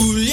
울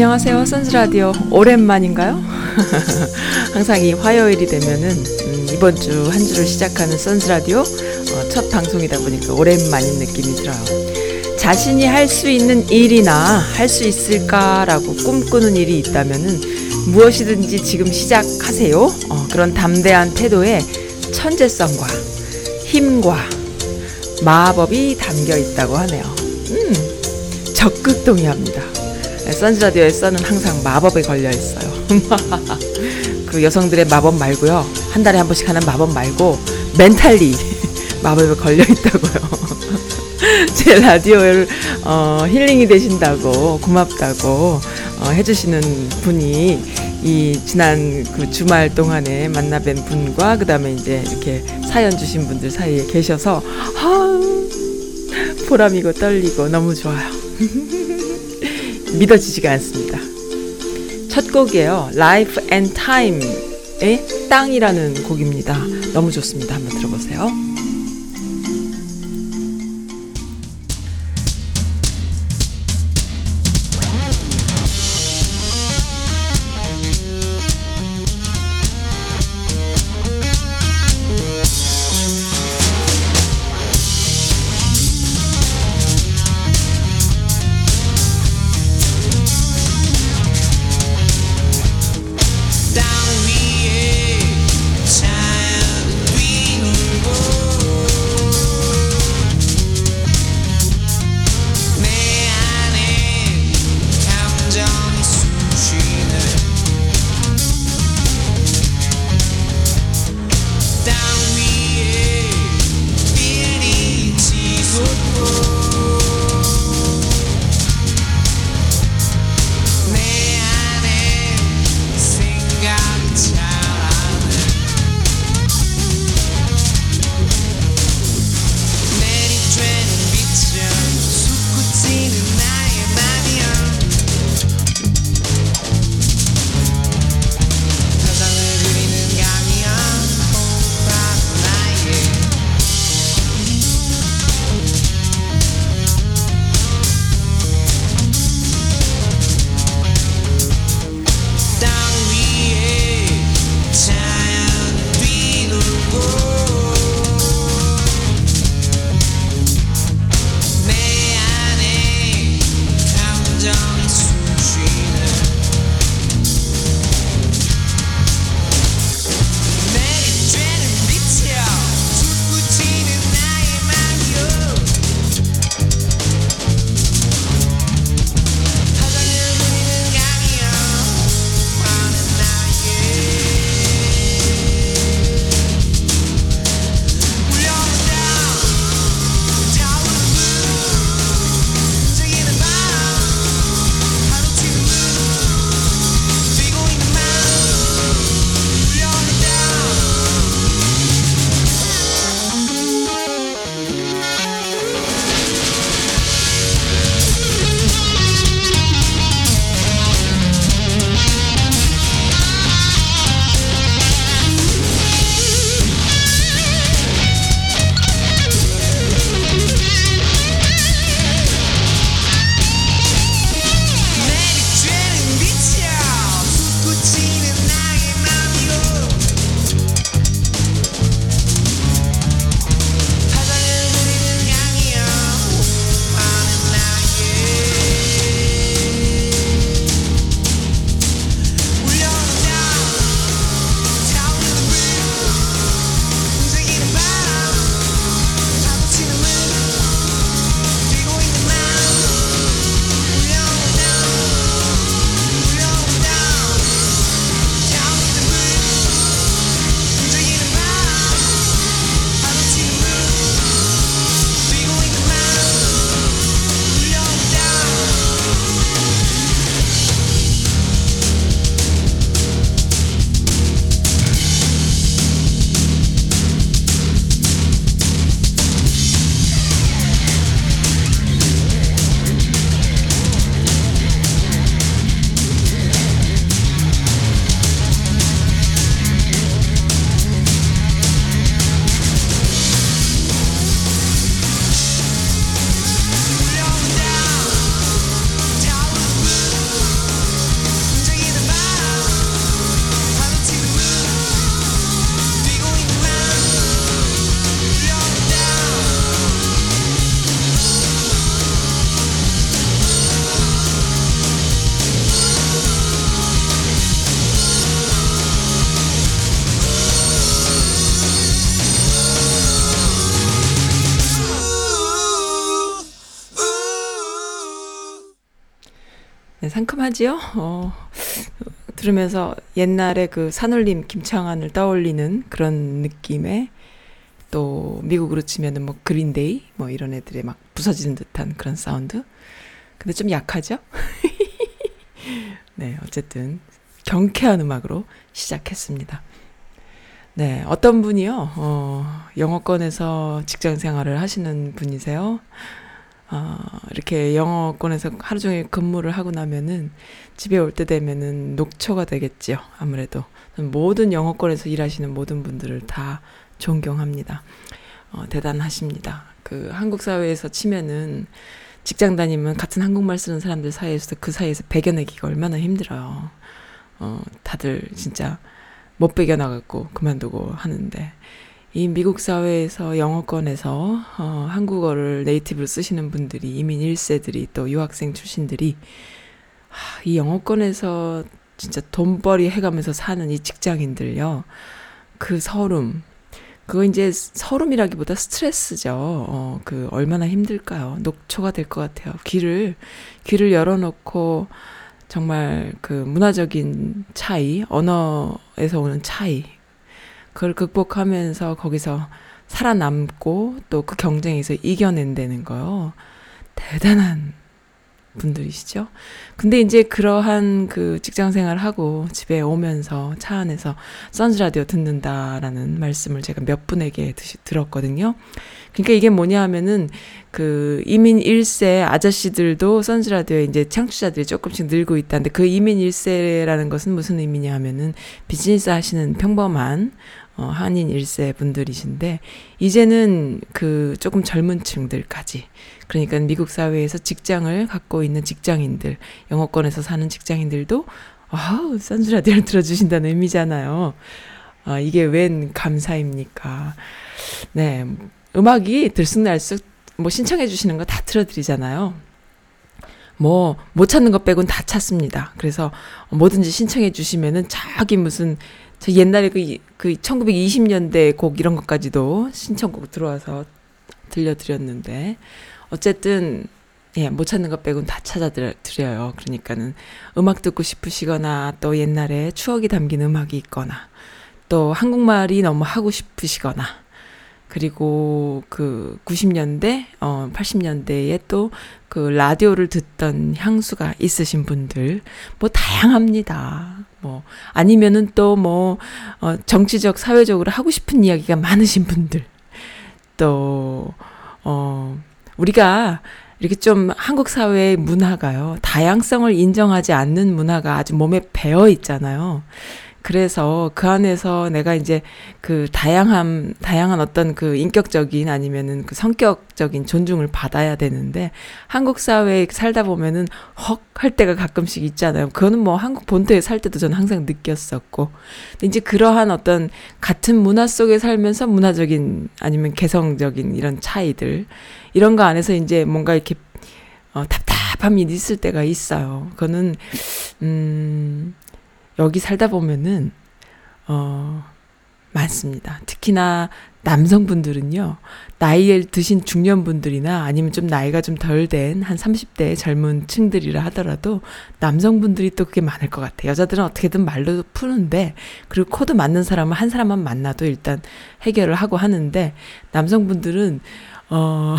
안녕하세요. 선즈라디오. 오랜만인가요? 항상 이 화요일이 되면은, 음, 이번 주 한 주를 시작하는 선즈라디오 어, 첫 방송이다 보니까 오랜만인 느낌이 들어요. 자신이 할 수 있는 일이나 할 수 있을까라고 꿈꾸는 일이 있다면은 무엇이든지 지금 시작하세요. 어, 그런 담대한 태도에 천재성과 힘과 마법이 담겨 있다고 하네요. 음, 적극 동의합니다. 선즈라디오에서는 항상 마법에 걸려 있어요. 그 여성들의 마법 말고요. 한 달에 한 번씩 하는 마법 말고 멘탈리 마법에 걸려 있다고요. 제 라디오를 어, 힐링이 되신다고 고맙다고 어, 해주시는 분이 이 지난 그 주말 동안에 만나뵌 분과 그 다음에 이제 이렇게 사연 주신 분들 사이에 계셔서 아, 보람이고 떨리고 너무 좋아요. 믿어지지가 않습니다. 첫 곡이에요. Life and Time의 땅이라는 곡입니다. 너무 좋습니다. 네, 상큼하지요? 어, 들으면서 옛날에 그 산울림 김창완을 떠올리는 그런 느낌의 또 미국으로 치면은 뭐 그린데이 뭐 이런 애들의 막 부서지는 듯한 그런 사운드. 근데 좀 약하죠? 네, 어쨌든 경쾌한 음악으로 시작했습니다. 네, 어떤 분이요, 어, 영어권에서 직장 생활을 하시는 분이세요? 어, 이렇게 영어권에서 하루 종일 근무를 하고 나면은 집에 올 때 되면은 녹초가 되겠지요. 아무래도. 모든 영어권에서 일하시는 모든 분들을 다 존경합니다. 어, 대단하십니다. 그 한국 사회에서 치면은 직장 다니면 같은 한국말 쓰는 사람들 사이에서도 그 사이에서 배겨내기가 얼마나 힘들어요. 어, 다들 진짜 못 배겨나갔고 그만두고 하는데 이 미국 사회에서 영어권에서 어, 한국어를 네이티브로 쓰시는 분들이 이민 1세들이 또 유학생 출신들이 하, 이 영어권에서 진짜 돈벌이 해가면서 사는 이 직장인들요. 그 서름 그거 이제 서름이라기보다 스트레스죠. 어, 그 얼마나 힘들까요? 녹초가 될 것 같아요. 귀를 귀를 열어놓고 정말 그 문화적인 차이, 언어에서 오는 차이, 그걸 극복하면서 거기서 살아남고 또 그 경쟁에서 이겨낸다는 거요. 대단한 분들이시죠. 근데 이제 그러한 그 직장 생활을 하고 집에 오면서 차 안에서 선즈 라디오 듣는다라는 말씀을 제가 몇 분에게 드시, 들었거든요. 그러니까 이게 뭐냐 하면은 그 이민 1세 아저씨들도 선즈 라디오에 이제 창취자들이 조금씩 늘고 있다는데 그 이민 1세라는 것은 무슨 의미냐 하면은 비즈니스 하시는 평범한 어, 한인 1세 분들이신데, 이제는 그 조금 젊은 층들까지, 그러니까 미국 사회에서 직장을 갖고 있는 직장인들, 영어권에서 사는 직장인들도, 아우, 선즈라디오를 들어주신다는 의미잖아요. 아, 이게 웬 감사입니까? 네. 음악이 들쑥날쑥 뭐 신청해 주시는 거 다 틀어드리잖아요. 뭐, 못 찾는 것 빼곤 다 찾습니다. 그래서 뭐든지 신청해 주시면은 자기 무슨 저 옛날에 그, 그 1920년대 곡 이런 것까지도 신청곡 들어와서 들려드렸는데, 어쨌든, 예, 못 찾는 것 빼곤 다 찾아드려요. 그러니까는 음악 듣고 싶으시거나 또 옛날에 추억이 담긴 음악이 있거나 또 한국말이 너무 하고 싶으시거나 그리고 그 90년대, 어, 80년대에 또 그 라디오를 듣던 향수가 있으신 분들, 뭐 다양합니다. 뭐, 아니면은 또 뭐, 어, 정치적, 사회적으로 하고 싶은 이야기가 많으신 분들, 또, 어, 우리가 이렇게 좀 한국 사회의 문화가요, 다양성을 인정하지 않는 문화가 아주 몸에 배어 있잖아요. 그래서 그 안에서 내가 이제 그 다양한 다양한 어떤 그 인격적인 아니면은 그 성격적인 존중을 받아야 되는데 한국 사회에 살다 보면은 헉 할 때가 가끔씩 있잖아요. 그거는 뭐 한국 본토에 살 때도 저는 항상 느꼈었고. 근데 이제 그러한 어떤 같은 문화 속에 살면서 문화적인 아니면 개성적인 이런 차이들 이런 거 안에서 이제 뭔가 이렇게 어, 답답함이 있을 때가 있어요. 그거는 음 여기 살다 보면은, 어, 많습니다. 특히나 남성분들은요, 나이에 드신 중년분들이나 아니면 좀 나이가 좀 덜 된 한 30대 젊은 층들이라 하더라도 남성분들이 또 그게 많을 것 같아요. 여자들은 어떻게든 말로 푸는데, 그리고 코드 맞는 사람은 한 사람만 만나도 일단 해결을 하고 하는데, 남성분들은 어,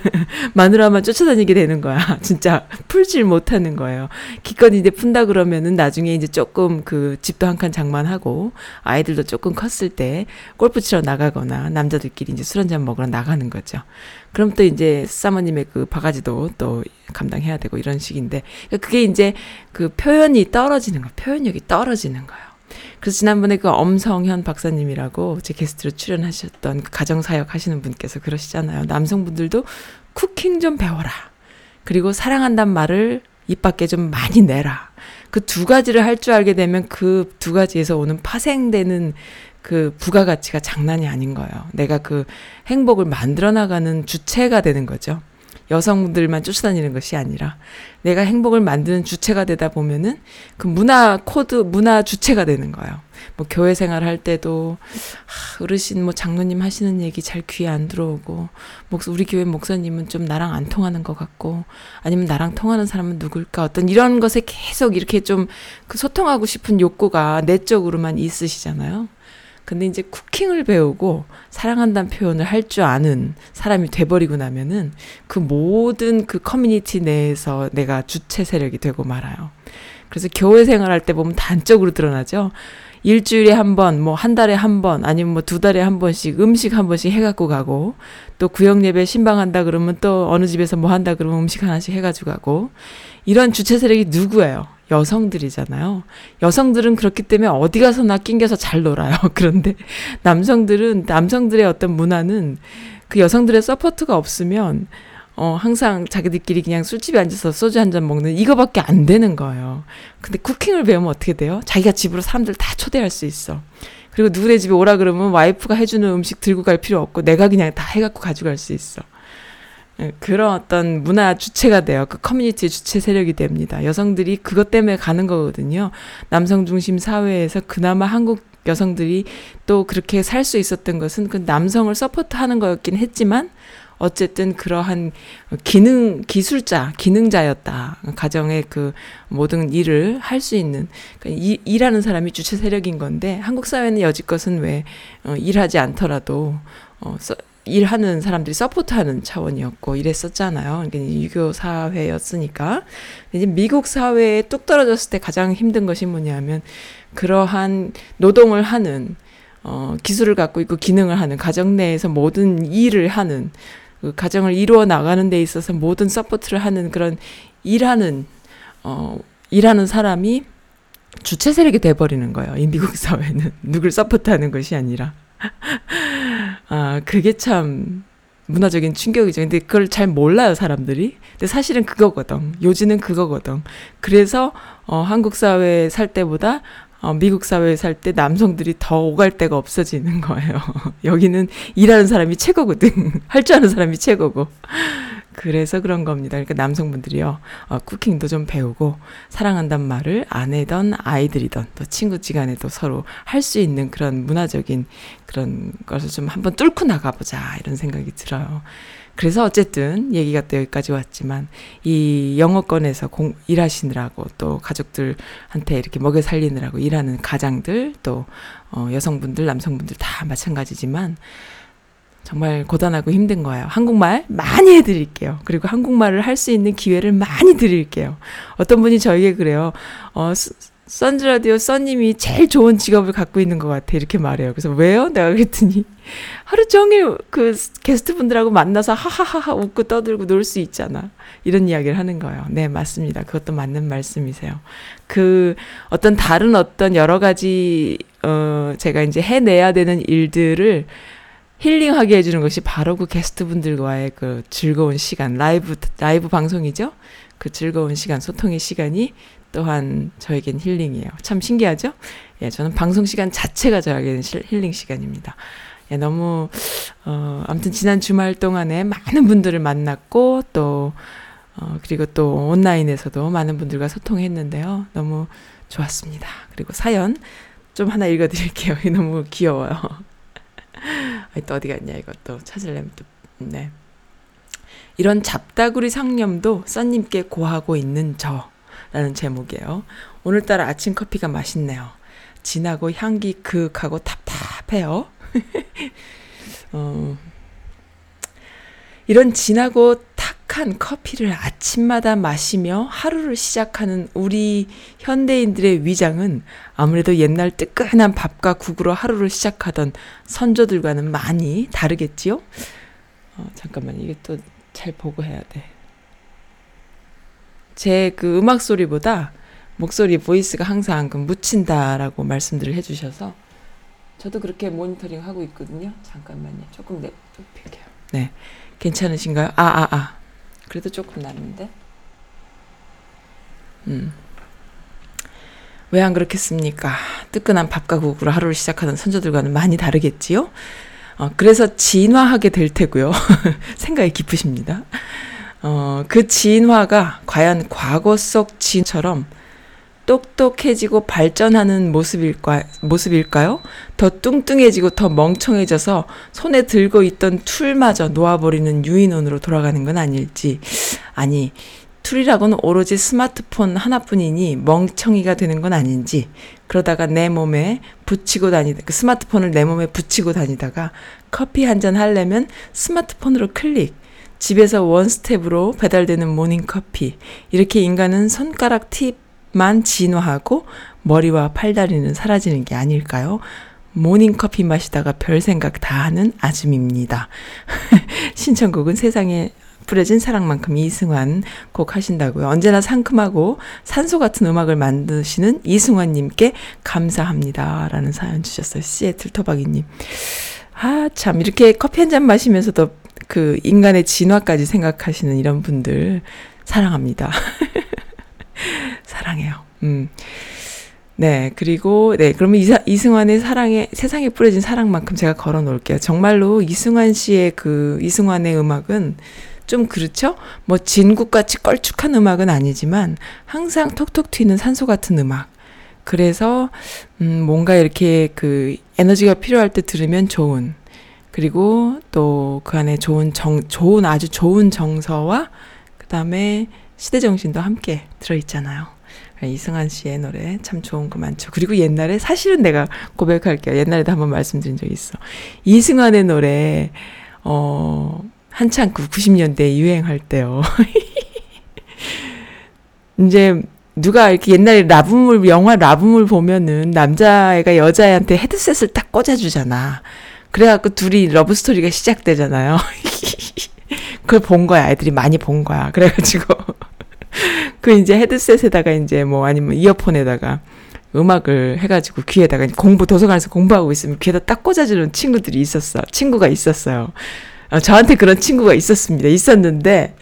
마누라만 쫓아다니게 되는 거야. 진짜 풀질 못하는 거예요. 기껏 이제 푼다 그러면은 나중에 이제 조금 그 집도 한 칸 장만하고 아이들도 조금 컸을 때 골프 치러 나가거나 남자들끼리 이제 술 한잔 먹으러 나가는 거죠. 그럼 또 이제 사모님의 그 바가지도 또 감당해야 되고 이런 식인데 그러니까 그게 이제 그 표현이 떨어지는 거, 표현력이 떨어지는 거예요. 그래서 지난번에 그 엄성현 박사님이라고 제 게스트로 출연하셨던 그 가정사역 하시는 분께서 그러시잖아요. 남성분들도 쿠킹 좀 배워라. 그리고 사랑한단 말을 입 밖에 좀 많이 내라. 그 두 가지를 할 줄 알게 되면 그 두 가지에서 오는 파생되는 그 부가가치가 장난이 아닌 거예요. 내가 그 행복을 만들어 나가는 주체가 되는 거죠. 여성들만 쫓아다니는 것이 아니라 내가 행복을 만드는 주체가 되다 보면은 그 문화 코드, 문화 주체가 되는 거예요. 뭐 교회 생활할 때도 하, 어르신 뭐 장로님 하시는 얘기 잘 귀에 안 들어오고 목 우리 교회 목사님은 좀 나랑 안 통하는 것 같고 아니면 나랑 통하는 사람은 누굴까 어떤 이런 것에 계속 이렇게 좀 그 소통하고 싶은 욕구가 내적으로만 있으시잖아요. 근데 이제 쿠킹을 배우고 사랑한다는 표현을 할 줄 아는 사람이 돼버리고 나면은 그 모든 그 커뮤니티 내에서 내가 주체 세력이 되고 말아요. 그래서 교회 생활할 때 보면 단적으로 드러나죠. 일주일에 한 번, 뭐 한 달에 한 번, 아니면 뭐 두 달에 한 번씩 음식 한 번씩 해갖고 가고, 또 구역 예배 심방한다 그러면 또 어느 집에서 뭐 한다 그러면 음식 하나씩 해가지고 가고, 이런 주체 세력이 누구예요? 여성들이잖아요. 여성들은 그렇기 때문에 어디 가서나 낑겨서 잘 놀아요. 그런데 남성들은, 남성들의 어떤 문화는 그 여성들의 support가 없으면 어, 항상 자기들끼리 그냥 술집에 앉아서 소주 한 잔 먹는 이거밖에 안 되는 거예요. 근데 cooking을 배우면 어떻게 돼요? 자기가 집으로 사람들 다 초대할 수 있어. 그리고 누구네 집에 오라 그러면 와이프가 해주는 음식 들고 갈 필요 없고 내가 그냥 다 해갖고 가져갈 수 있어. 예, 그런 어떤 문화 주체가 돼요. 그 커뮤니티 주체 세력이 됩니다. 여성들이 그것 때문에 가는 거거든요. 남성 중심 사회에서 그나마 한국 여성들이 또 그렇게 살 수 있었던 것은 그 남성을 support하는 거였긴 했지만 어쨌든 그러한 기능 기술자 기능자였다 가정의 그 모든 일을 할 수 있는 그러니까 이, 일하는 사람이 주체 세력인 건데 한국 사회는 여지껏은 왜 어, 일하지 않더라도 어, 서, 일하는 사람들이 support하는 차원이었고 이랬었잖아요. 그러니까 유교 사회였으니까 이제 미국 사회에 뚝 떨어졌을 때 가장 힘든 것이 뭐냐면 그러한 노동을 하는 어, 기술을 갖고 있고 기능을 하는 가정 내에서 모든 일을 하는 그 가정을 이루어 나가는 데 있어서 모든 support를 하는 그런 일하는 어 일하는 사람이 주체 세력이 돼 버리는 거예요. 이 미국 사회는 누굴 서포트하는 것이 아니라 아 그게 참 문화적인 충격이죠. 근데 그걸 잘 몰라요, 사람들이. 근데 사실은 그거거든. 요지는 그거거든. 그래서, 어, 한국 사회에 살 때보다, 어, 미국 사회에 살 때 남성들이 더 오갈 데가 없어지는 거예요. 여기는 일하는 사람이 최고거든. 할 줄 아는 사람이 최고고. 그래서 그런 겁니다. 그러니까 남성분들이요, 어, 쿠킹도 좀 배우고, 사랑한단 말을 아내든 아이들이든 또 친구지간에 도 서로 할 수 있는 그런 문화적인 그런 것을 좀 한번 뚫고 나가보자, 이런 생각이 들어요. 그래서 어쨌든 얘기가 또 여기까지 왔지만 이 영어권에서 공, 일하시느라고 또 가족들한테 이렇게 먹여 살리느라고 일하는 가장들 또 어, 여성분들 남성분들 다 마찬가지지만 정말 고단하고 힘든 거예요. 한국말 많이 해드릴게요. 그리고 한국말을 할 수 있는 기회를 많이 드릴게요. 어떤 분이 저에게 그래요. 어, 선즈라디오 써님이 제일 좋은 직업을 갖고 있는 것 같아. 이렇게 말해요. 그래서 왜요? 내가 그랬더니 하루 종일 그 게스트 분들하고 만나서 하하하하 웃고 떠들고 놀 수 있잖아. 이런 이야기를 하는 거예요. 네, 맞습니다. 그것도 맞는 말씀이세요. 그 어떤 다른 어떤 여러 가지, 어, 제가 이제 해내야 되는 일들을 힐링하게 해주는 것이 바로 그 게스트분들과의 그 즐거운 시간, 라이브, 라이브 방송이죠? 그 즐거운 시간, 소통의 시간이 또한 저에겐 힐링이에요. 참 신기하죠? 예, 저는 방송 시간 자체가 저에게는 힐링 시간입니다. 예, 너무, 어, 아무튼 지난 주말 동안에 많은 분들을 만났고, 또, 어, 그리고 또 온라인에서도 많은 분들과 소통했는데요. 너무 좋았습니다. 그리고 사연 좀 하나 읽어드릴게요. 너무 귀여워요. 또 어디 갔냐 이것도 찾으려면 또 네. 이런 잡다구리 상념도 써님께 고하고 있는 저라는 제목이에요. 오늘따라 아침 커피가 맛있네요. 진하고 향기 그윽하고 답답해요. 어, 이런 진하고 탁한 커피를 아침마다 마시며 하루를 시작하는 우리 현대인들의 위장은 아무래도 옛날 뜨끈한 밥과 국으로 하루를 시작하던 선조들과는 많이 다르겠지요? 어, 잠깐만, 이게 또 잘 보고 해야 돼. 제 그 음악 소리보다 목소리, 보이스가 항상 그 묻힌다라고 말씀들을 해주셔서 저도 그렇게 모니터링 하고 있거든요. 잠깐만요. 조금 내볼게요. 네. 괜찮으신가요? 아, 아, 아. 그래도 조금 나는데. 음. 왜 안 그렇겠습니까? 뜨끈한 밥과 국으로 하루를 시작하는 선조들과는 많이 다르겠지요? 어, 그래서 진화하게 될 테고요. 생각이 깊으십니다. 어, 그 진화가 과연 과거 속 진처럼 똑똑해지고 발전하는 모습일까, 모습일까요? 더 뚱뚱해지고 더 멍청해져서 손에 들고 있던 tool마저 놓아버리는 유인원으로 돌아가는 건 아닐지. 아니, tool이라고는 오로지 스마트폰 하나뿐이니 멍청이가 되는 건 아닌지. 그러다가 내 몸에 붙이고 다니다, 그 스마트폰을 내 몸에 붙이고 다니다가 커피 한 잔 하려면 스마트폰으로 클릭. 집에서 one step으로 배달되는 모닝커피. 이렇게 인간은 손가락 팁 만 진화하고 머리와 팔다리는 사라지는 게 아닐까요? 모닝커피 마시다가 별 생각 다 하는 아줌입니다. 신청곡은 세상에 뿌려진 사랑만큼 이승환 곡 하신다고요. 언제나 상큼하고 산소 같은 음악을 만드시는 이승환님께 감사합니다. 라는 사연 주셨어요. 시애틀 토박이님. 아, 참, 이렇게 커피 한 잔 마시면서도 그 인간의 진화까지 생각하시는 이런 분들 사랑합니다. 사랑해요. 음. 네, 그리고, 네, 그러면 이사, 이승환의 사랑에, 세상에 뿌려진 사랑만큼 제가 걸어 놓을게요. 정말로 이승환 씨의 그, 이승환의 음악은 좀 그렇죠? 뭐 진국같이 껄쭉한 음악은 아니지만 항상 톡톡 튀는 산소 같은 음악. 그래서, 음, 뭔가 이렇게 그 에너지가 필요할 때 들으면 좋은. 그리고 또 그 안에 좋은 정, 좋은, 아주 좋은 정서와 그 다음에 시대 정신도 함께 들어있잖아요. 이승환 씨의 노래 참 좋은 거 많죠. 그리고 옛날에 사실은 내가 고백할게요. 옛날에도 한번 말씀드린 적이 있어. 이승환의 노래, 어, 한창 그 90년대 유행할 때요. 이제 누가 이렇게 옛날에 라붐을 영화 라붐을 보면은 남자애가 여자애한테 헤드셋을 딱 꽂아주잖아. 그래갖고 둘이 love story가 시작되잖아요. 그걸 본 거야. 애들이 많이 본 거야. 그래가지고 그 이제 헤드셋에다가 이제 뭐 아니면 이어폰에다가 음악을 해가지고 귀에다가 공부 도서관에서 공부하고 있으면 귀에다 딱 꽂아주는 친구들이 있었어. 친구가 있었어요. 어, 저한테 그런 친구가 있었습니다. 있었는데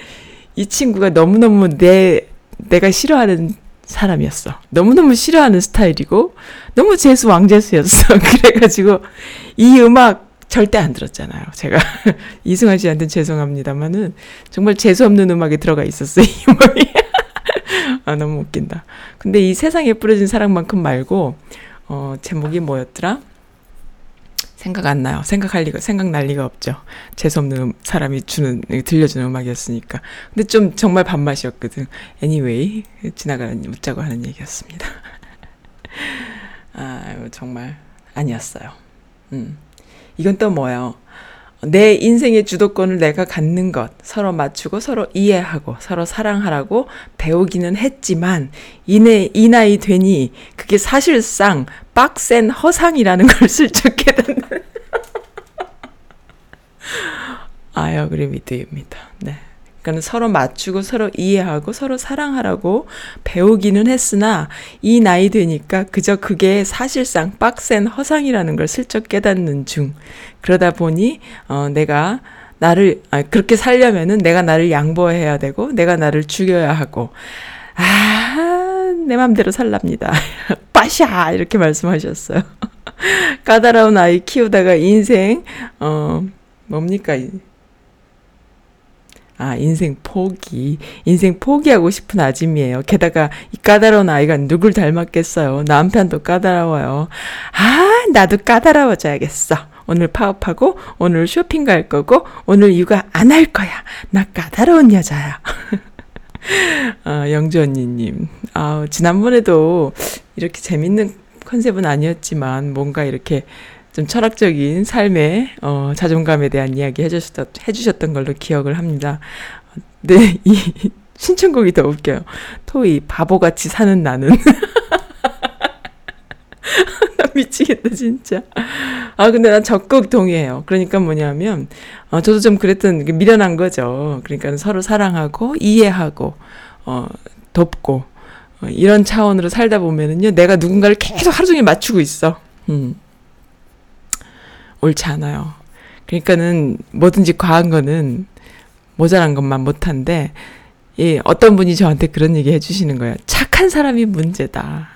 이 친구가 너무너무 내 내가 싫어하는 사람이었어. 너무너무 싫어하는 스타일이고 너무 재수 왕재수였어. 그래가지고 이 음악 절대 안 들었잖아요. 제가 이승환 씨한테 죄송합니다만은 정말 재수 없는 음악에 들어가 있었어요. 이 음악이. 아 너무 웃긴다. 근데 이 세상에 뿌려진 사랑만큼 말고 어 제목이 뭐였더라? 생각 안 나요. 생각할 리가 생각날 리가 없죠. 재수 없는 사람이 주는 들려주는 음악이었으니까. 근데 좀 정말 밥맛이었거든. Anyway 지나가는 웃자고 하는 얘기였습니다. 아 정말 아니었어요. 음 이건 또 뭐예요? 내 인생의 주도권을 내가 갖는 것, 서로 맞추고 서로 이해하고 서로 사랑하라고 배우기는 했지만 이내 이 나이 되니 그게 사실상 빡센 허상이라는 걸 슬쩍 깨닫는 아여 그리 믿음입니다. 네. 그러니까 서로 맞추고 서로 이해하고 서로 사랑하라고 배우기는 했으나 이 나이 되니까 그저 그게 사실상 빡센 허상이라는 걸 슬쩍 깨닫는 중. 그러다 보니 어 내가 나를 아, 그렇게 살려면은 내가 나를 양보해야 되고 내가 나를 죽여야 하고 아, 내 맘대로 살랍니다. 빠샤! 이렇게 말씀하셨어요. 까다로운 아이 키우다가 인생, 어, 뭡니까? 아, 인생 포기. 인생 포기하고 싶은 아짐이에요. 게다가 이 까다로운 아이가 누굴 닮았겠어요. 남편도 까다로워요. 아, 나도 까다로워져야겠어. 오늘 파업하고, 오늘 쇼핑 갈 거고, 오늘 육아 안 할 거야. 나 까다로운 여자야. 어, 영주 언니님. 아, 지난번에도 이렇게 재밌는 컨셉은 아니었지만, 뭔가 이렇게 좀 철학적인 삶의 어, 자존감에 대한 이야기 해주셨던, 해주셨던 걸로 기억을 합니다. 네, 이 신청곡이 더 웃겨요. 토이 바보같이 사는 나는. 나 미치겠다 진짜. 아 근데 난 적극 동의해요. 그러니까 뭐냐면 어, 저도 좀 그랬던 게 미련한 거죠. 그러니까 서로 사랑하고 이해하고 어, 돕고 어, 이런 차원으로 살다 보면은요 내가 누군가를 계속 하루 종일 맞추고 있어. 음. 옳지 않아요. 그러니까는 뭐든지 과한 거는 모자란 것만 못한데, 예, 어떤 분이 저한테 그런 얘기 해주시는 거예요. 착한 사람이 문제다.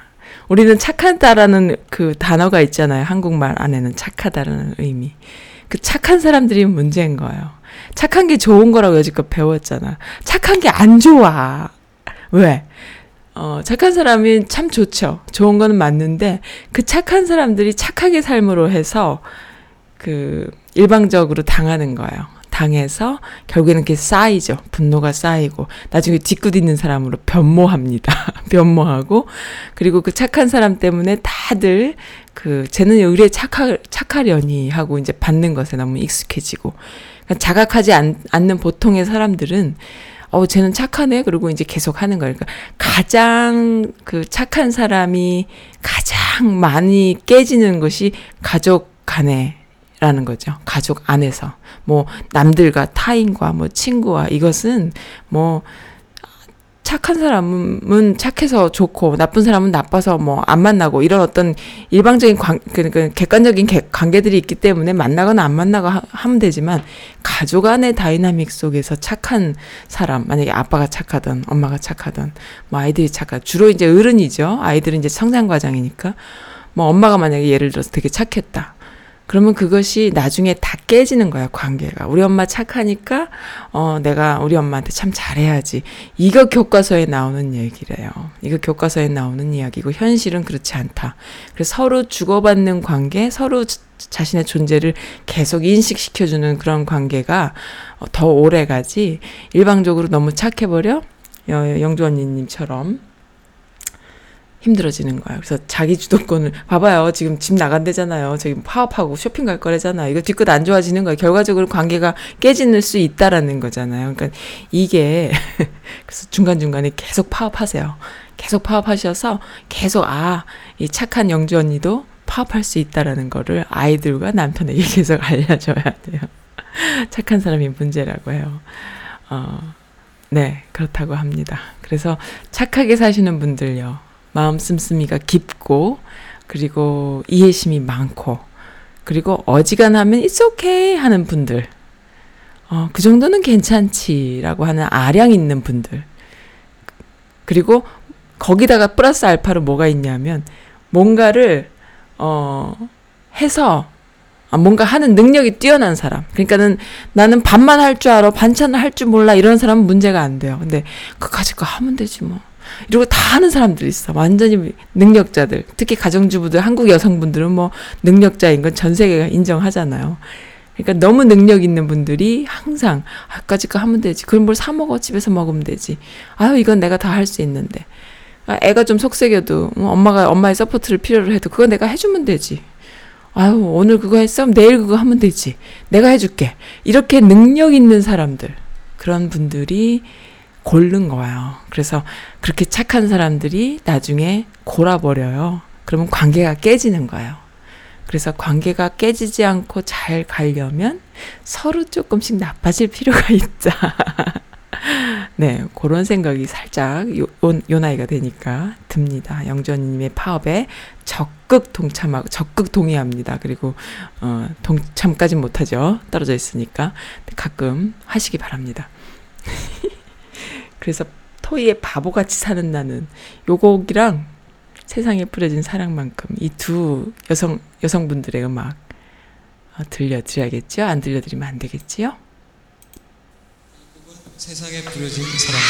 우리는 착하다라는 그 단어가 있잖아요. 한국말 안에는 착하다라는 의미. 그 착한 사람들이 문제인 거예요. 착한 게 좋은 거라고 여지껏 배웠잖아. 착한 게 안 좋아. 왜? 어, 착한 사람이 참 좋죠. 좋은 거는 맞는데, 그 착한 사람들이 착하게 삶으로 해서, 그, 일방적으로 당하는 거예요. 당해서, 결국에는 그게 쌓이죠. 분노가 쌓이고, 나중에 뒤끝 있는 사람으로 변모합니다. 변모하고, 그리고 그 착한 사람 때문에 다들, 그, 쟤는 의뢰 착하, 착하려니 하고 이제 받는 것에 너무 익숙해지고, 그러니까 자각하지 않, 않는 보통의 사람들은, 어, 쟤는 착하네? 그리고 이제 계속 하는 거예요. 그러니까 가장 그 착한 사람이 가장 많이 깨지는 것이 가족 간에 라는 거죠. 가족 안에서. 뭐, 남들과 타인과 뭐, 친구와 이것은 뭐, 착한 사람은 착해서 좋고 나쁜 사람은 나빠서 뭐 안 만나고 이런 어떤 일방적인 관, 그, 그 객관적인 개, 관계들이 있기 때문에 만나거나 안 만나고 하, 하면 되지만 가족 안의 다이나믹 속에서 착한 사람 만약에 아빠가 착하든 엄마가 착하든 뭐 아이들이 착하 주로 이제 어른이죠 아이들은 이제 성장 과정이니까 뭐 엄마가 만약에 예를 들어서 되게 착했다 그러면 그것이 나중에 다 깨지는 거야, 관계가. 우리 엄마 착하니까, 어, 내가 우리 엄마한테 참 잘해야지. 이거 교과서에 나오는 얘기래요. 이거 교과서에 나오는 이야기고, 현실은 그렇지 않다. 그래서 서로 주고받는 관계, 서로 자- 자신의 존재를 계속 인식시켜주는 그런 관계가 어, 더 오래 가지, 일방적으로 너무 착해버려? 여- 영주 언니님처럼. 힘들어지는 거야. 그래서 자기 주도권을 봐봐요. 지금 집 나간대잖아요. 지금 파업하고 쇼핑 갈 거래잖아요. 이거 뒤끝 안 좋아지는 거야. 결과적으로 관계가 깨지는 수 있다라는 거잖아요. 그러니까 이게 그래서 중간 중간에 계속 파업하세요. 계속 파업하셔서 계속 아 이 착한 영주 언니도 파업할 수 있다라는 거를 아이들과 남편에게 계속 알려줘야 돼요. 착한 사람이 문제라고 해요. 어, 네, 그렇다고 합니다. 그래서 착하게 사시는 분들요. 마음 씀씀이가 깊고 그리고 이해심이 많고 그리고 어지간하면 it's okay 하는 분들 어, 그 정도는 괜찮지라고 하는 아량 있는 분들 그리고 거기다가 플러스 알파로 뭐가 있냐면 뭔가를 어 해서 아, 뭔가 하는 능력이 뛰어난 사람. 그러니까는 나는 밥만 할 줄 알아, 반찬을 할 줄 몰라 이런 사람은 문제가 안 돼요. 근데 그거 가지고 하면 되지 뭐. 이러고 다 하는 사람들 있어. 완전히 능력자들. 특히 가정주부들, 한국 여성분들은 뭐 능력자인 건 전 세계가 인정하잖아요. 그러니까 너무 능력 있는 분들이 항상 아 까짓 거 하면 되지. 그럼 뭘 사 먹어 집에서 먹으면 되지. 아유 이건 내가 다 할 수 있는데. 아, 애가 좀 속 썩여도 어, 엄마가 엄마의 support를 필요로 해도 그거 내가 해주면 되지. 아유 오늘 그거 했어? 내일 그거 하면 되지. 내가 해줄게. 이렇게 능력 있는 사람들 그런 분들이 곪은 거예요. 그래서 그렇게 착한 사람들이 나중에 곪아버려요. 그러면 관계가 깨지는 거예요. 그래서 관계가 깨지지 않고 잘 가려면 서로 조금씩 나빠질 필요가 있다. 네, 그런 생각이 살짝 요, 요, 요 나이가 되니까 듭니다. 영전님의 파업에 적극 동참하고, 적극 동의합니다. 그리고, 어, 동참까지 못하죠. 떨어져 있으니까. 가끔 하시기 바랍니다. 그래서 토이의 바보같이 사는 나는 요 곡이랑 세상에 뿌려진 사랑만큼 이 두 여성 여성분들의 음악 어, 들려드려야겠죠? 안 들려드리면 안 되겠지요? 세상에 뿌려진 사랑.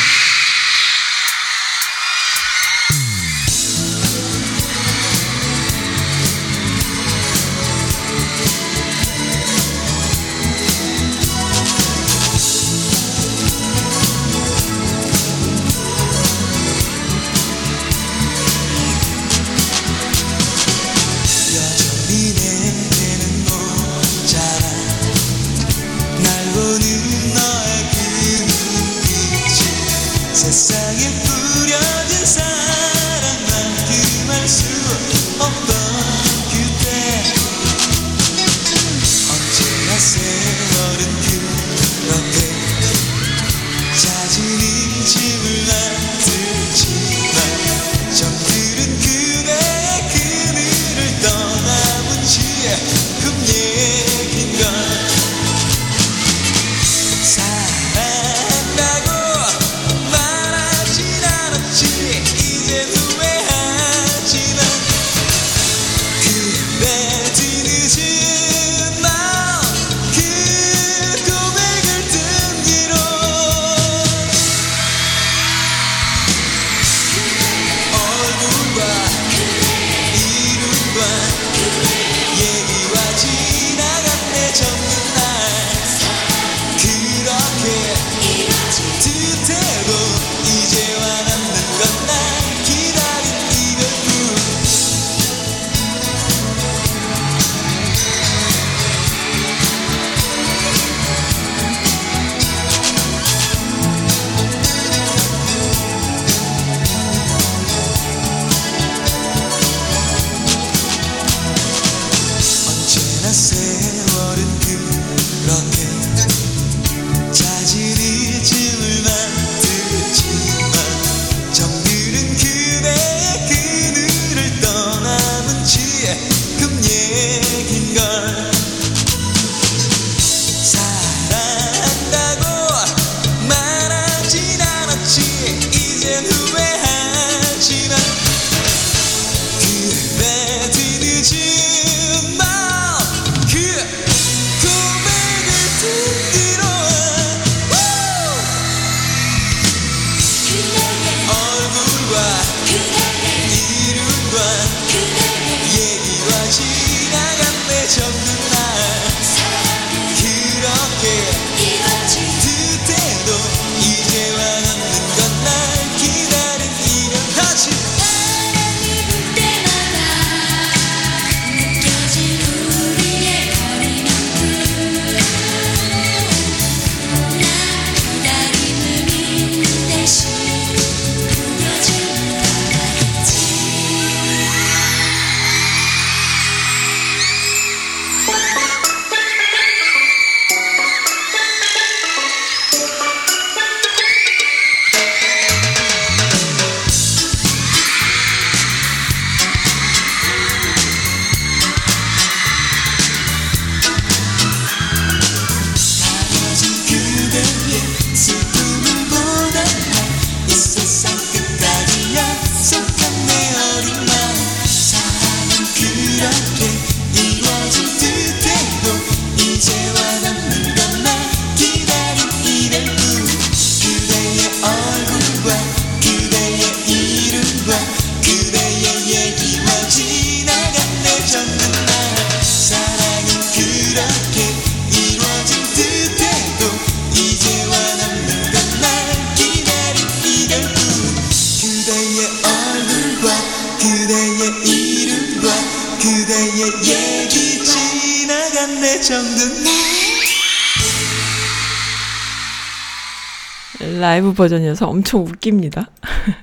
라이브 버전이어서 엄청 웃깁니다.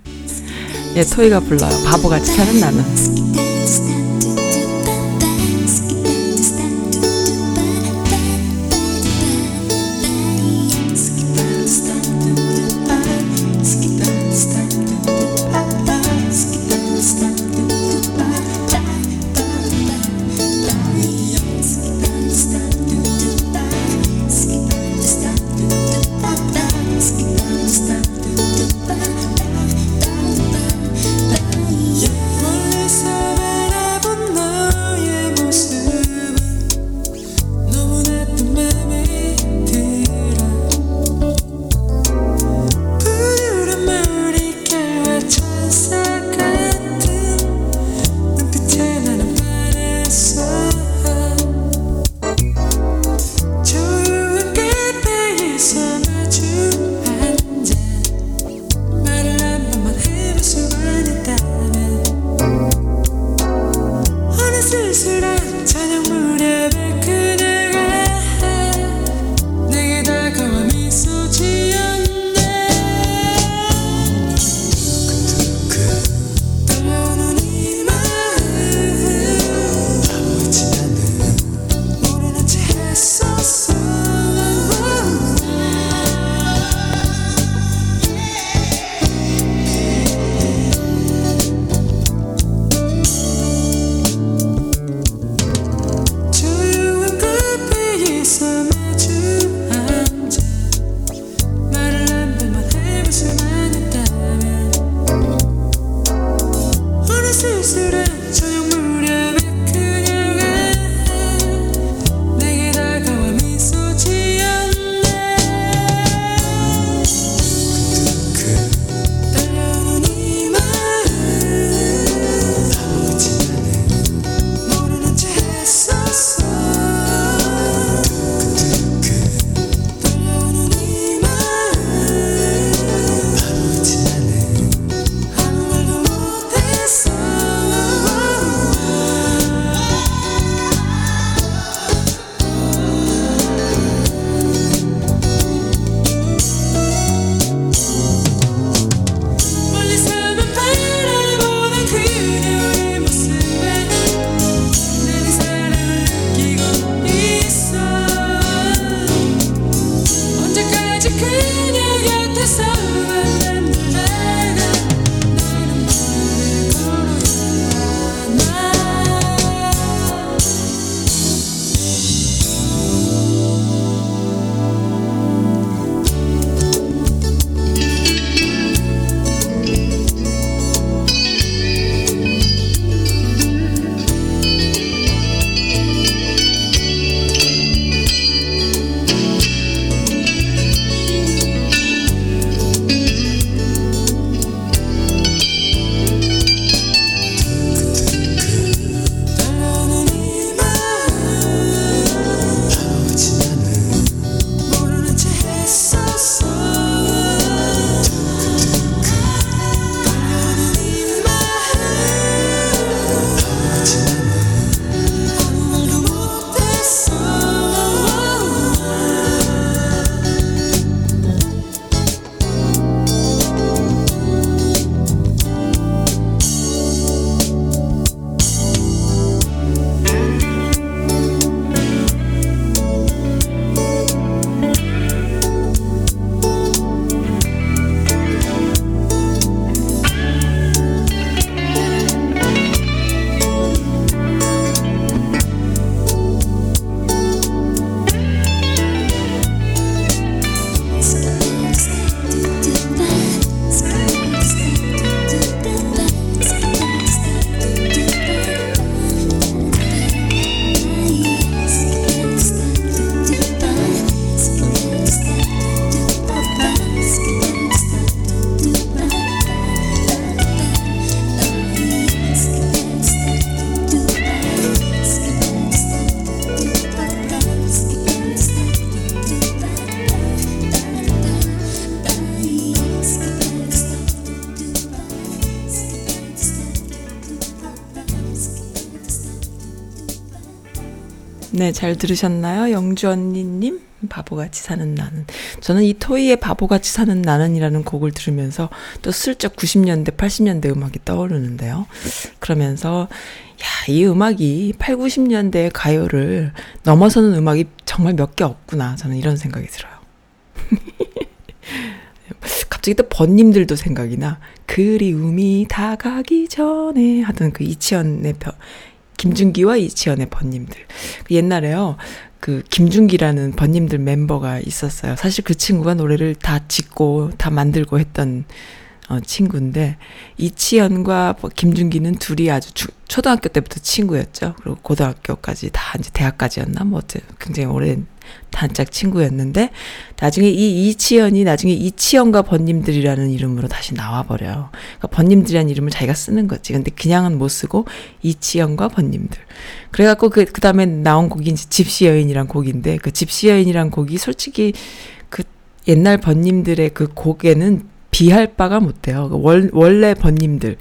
예, 토이가 불러요. 바보같이 사는 나는. 네, 잘 들으셨나요? 영주 언니님, 바보같이 사는 나는. 저는 이 토이의 바보같이 사는 나는이라는 곡을 들으면서 또 슬쩍 90년대, 80년대 음악이 떠오르는데요. 그러면서, 야, 이 음악이 8, 90년대 가요를 넘어서는 음악이 정말 몇 개 없구나. 저는 이런 생각이 들어요. 갑자기 또 번님들도 생각이 나. 그리움이 다가기 전에 하던 그 이치현의 벼, 김준기와 이치현의 번님들. 그 옛날에요. 그 김준기라는 번님들 멤버가 있었어요. 사실 그 친구가 노래를 다 짓고 다 만들고 했던 어, 친구인데 이치현과 뭐 김준기는 둘이 아주 주, 초등학교 때부터 친구였죠. 그리고 고등학교까지 다 이제 대학까지였나 뭐 어째 굉장히 오랜 단짝 친구였는데 나중에 이 이치현이 나중에 이치현과 번님들이라는 이름으로 다시 나와버려요. 그러니까 번님들이라는 이름을 자기가 쓰는 거지. 근데 그냥은 못 쓰고 이치현과 번님들. 그래갖고 그, 그 다음에 나온 곡이 이제 집시 여인이란 곡인데 그 집시 여인이란 곡이 솔직히 그 옛날 번님들의 그 곡에는 비할 바가 못 돼요. 그 월, 원래 번님들